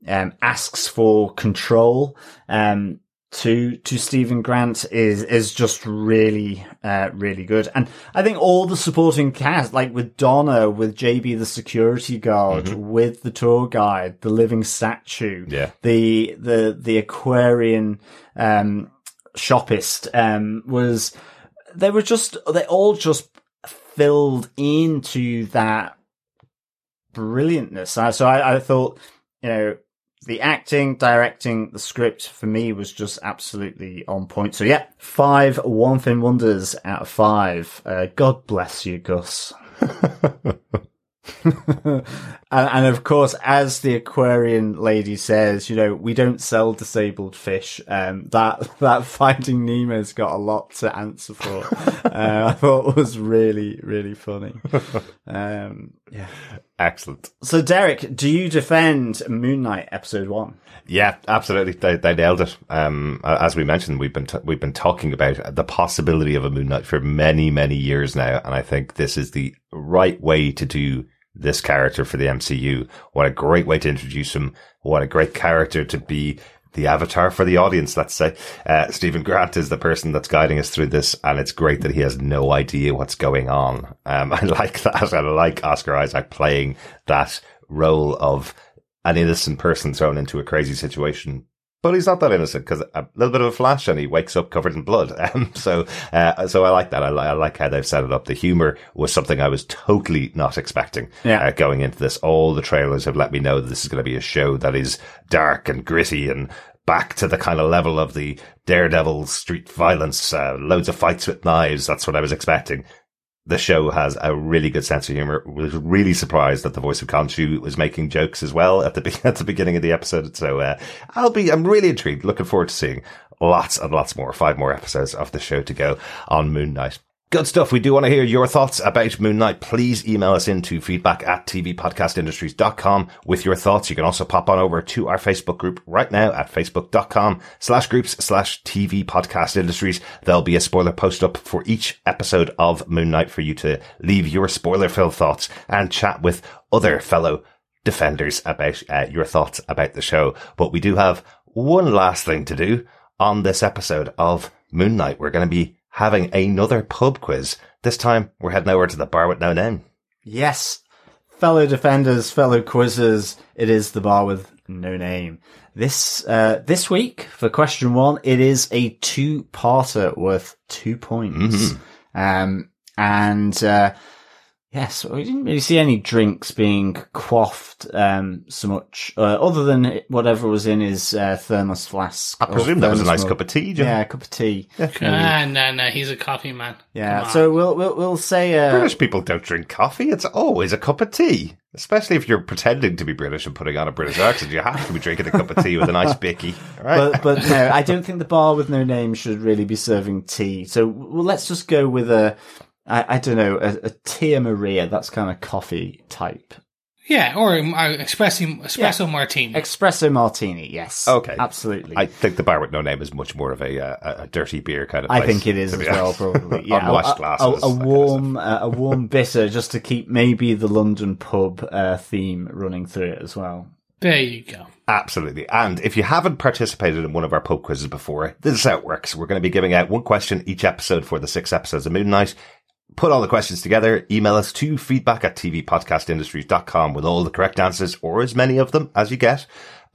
he um asks for control um to to Stephen Grant is is just really uh really good and I think all the supporting cast like with Donna with JB the security guard with the tour guide the living statue Yeah. the the the Aquarian um shoppist um was they were just they all just filled into that brilliantness. So I, I thought, you know, the acting, directing, the script for me was just absolutely on point. So yeah, five one thing wonders out of five. Uh, God bless you, Gus. <laughs> <laughs> and, and of course, as the aquarian lady says, you know, we don't sell disabled fish. Um, that <laughs> that Finding Nemo's got a lot to answer for. <laughs> uh, I thought was really really funny. Um, yeah. Excellent. So, Derek, do you defend Moon Knight episode one? Yeah, absolutely. They, they nailed it. Um, as we mentioned, we've been t- we've been talking about the possibility of a Moon Knight for many many years now, and I think this is the right way to do this character for the MCU. What a great way to introduce him. What a great character to be the avatar for the audience, let's say. Uh, Stephen Grant is the person that's guiding us through this, and it's great that he has no idea what's going on. Um, <laughs> I like that. I like Oscar Isaac playing that role of an innocent person thrown into a crazy situation. But he's not that innocent because a little bit of a flash and he wakes up covered in blood. <laughs> Um, so, uh, so I like that. I, I like how they've set it up. The humor was something I was totally not expecting. Yeah. Uh, going into this, all the trailers have let me know that this is going to be a show that is dark and gritty and back to the kind of level of the Daredevil street violence, uh, loads of fights with knives. That's what I was expecting. The show has a really good sense of humor. Was really surprised that the voice of Khonshu was making jokes as well at the <laughs> at the beginning of the episode. So uh, I'll be I'm really intrigued. Looking forward to seeing lots and lots more. Five more episodes of the show to go on Moon Knight. Good stuff. We do want to hear your thoughts about Moon Knight. Please email us into feedback at tvpodcastindustries.com with your thoughts. You can also pop on over to our Facebook group right now at facebook.com slash groups slash TV podcast industries. There'll be a spoiler post up for each episode of Moon Knight for you to leave your spoiler filled thoughts and chat with other fellow defenders about uh, your thoughts about the show. But we do have one last thing to do on this episode of Moon Knight. We're going to be having another pub quiz. This time we're heading over to the bar with no name. Yes, fellow defenders, fellow quizzers, it is the bar with no name. This uh, this week for question one, it is a two-parter worth two points. Um, and uh, yes, we didn't really see any drinks being quaffed um, so much, uh, other than whatever was in his uh, thermos flask. I presume that was a nice cup of tea, Jim. Yeah, a cup of tea. Ah, no, no, he's a coffee man. Yeah, so we'll we'll we'll say uh, British people don't drink coffee. It's always a cup of tea. Especially if you're pretending to be British and putting on a British accent, you have to be drinking a cup of tea with a nice bicky. All right? but but no, I don't think the bar with no name should really be serving tea. So well, let's just go with a, I, I don't know, a, a Tia Maria. That's kind of coffee type. yeah, or uh, espresso espresso martini. Espresso martini. Yes. Okay. Absolutely. I think the bar with no name is much more of a uh, a dirty beer kind of. I think it is as be well, probably. <laughs> Yeah, Unwashed a, a- A, that kind of warm, uh, a warm bitter, just to keep maybe the London pub uh, theme running through it as well. there you go. Absolutely. And if you haven't participated in one of our pub quizzes before, this is how it works. We're going to be giving out one question each episode for the six episodes of Moon Knight. Put all the questions together, email us to feedback at tvpodcastindustries.com with all the correct answers or as many of them as you get.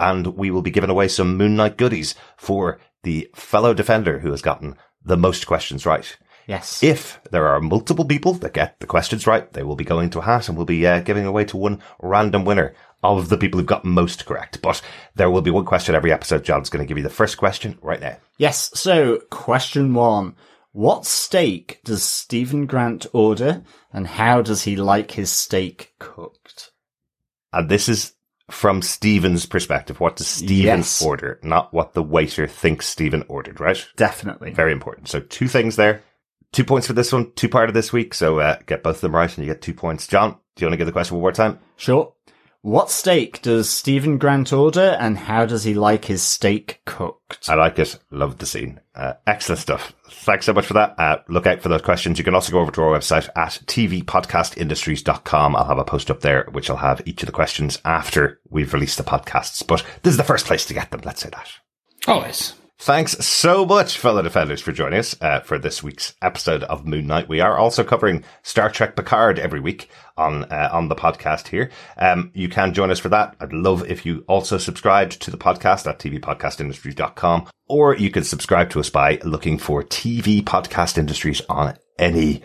And we will be giving away some Moon Knight goodies for the fellow defender who has gotten the most questions right. Yes. If there are multiple people that get the questions right, they will be going to a hat and we'll be uh, giving away to one random winner of the people who've got most correct. But there will be one question every episode. John's going to give you the first question right now. Yes. So, question one. What steak does Stephen Grant order and how does he like his steak cooked? And this is from Stephen's perspective. What does Stephen Yes. order? Not what the waiter thinks Stephen ordered, right? Definitely. Very important. So two things there. Two points for this one, two part of this week. So uh, get both of them right and you get two points. John, do you want to give the question one more time? Sure. What steak does Stephen Grant order and how does he like his steak cooked? I like it. Love the scene. Uh, excellent stuff. Thanks so much for that. Uh, look out for those questions. You can also go over to our website at tvpodcastindustries.com. I'll have a post up there, which will have each of the questions after we've released the podcasts. But this is the first place to get them. Let's say that. Always. Thanks so much, fellow defenders, for joining us uh, for this week's episode of Moon Knight. We are also covering Star Trek Picard every week on uh, on the podcast here. Um, you can join us for that. I'd love if you also subscribed to the podcast at tvpodcastindustries.com, or you can subscribe to us by looking for TV Podcast Industries on any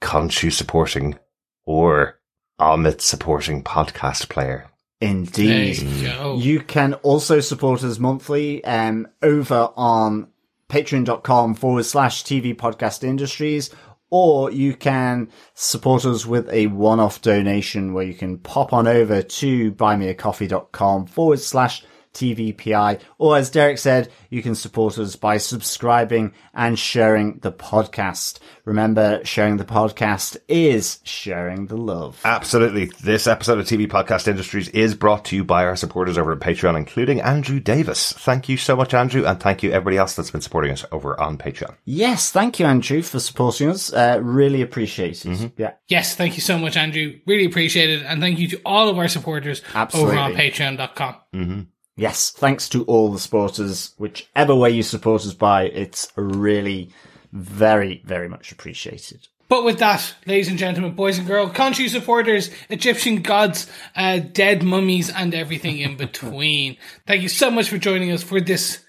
Khonshu supporting or Ammit supporting podcast player. Indeed. You. You can also support us monthly um, over on patreon.com forward slash TV podcast industries, or you can support us with a one-off donation where you can pop on over to buymeacoffee.com forward slash TVPI, or as Derek said, you can support us by subscribing and sharing the podcast. Remember, sharing the podcast is sharing the love. Absolutely. This episode of TV Podcast Industries is brought to you by our supporters over at Patreon, including Andrew Davis. Thank you so much, Andrew, and thank you everybody else that's been supporting us over on Patreon. Yes, thank you, Andrew, for supporting us. Uh, really appreciate it. Yeah. Yes, thank you so much, Andrew. Really appreciate it. And thank you to all of our supporters Absolutely. over on patreon.com. Yes, thanks to all the supporters, whichever way you support us by, it's really very, very much appreciated. But with that, ladies and gentlemen, boys and girls, country supporters, Egyptian gods, uh, dead mummies, and everything in between. <laughs> Thank you so much for joining us for this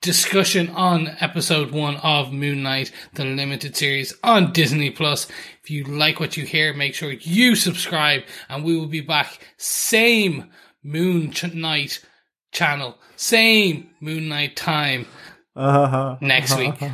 discussion on episode one of Moon Knight, the limited series on Disney Plus. If you like what you hear, make sure you subscribe, and we will be back same Moon Knight channel, same Moon Knight time uh-huh. next week. <laughs>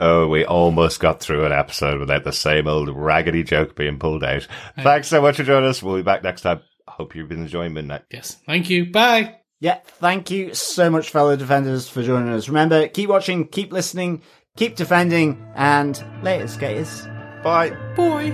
Oh, we almost got through an episode without the same old raggedy joke being pulled out. Thanks so much for joining us. We'll be back next time. Hope you've been enjoying Midnight. Yes, thank you. Bye. Yeah, thank you so much, fellow defenders, for joining us. Remember, keep watching, keep listening, keep defending, and later, skaters. Bye. Boy.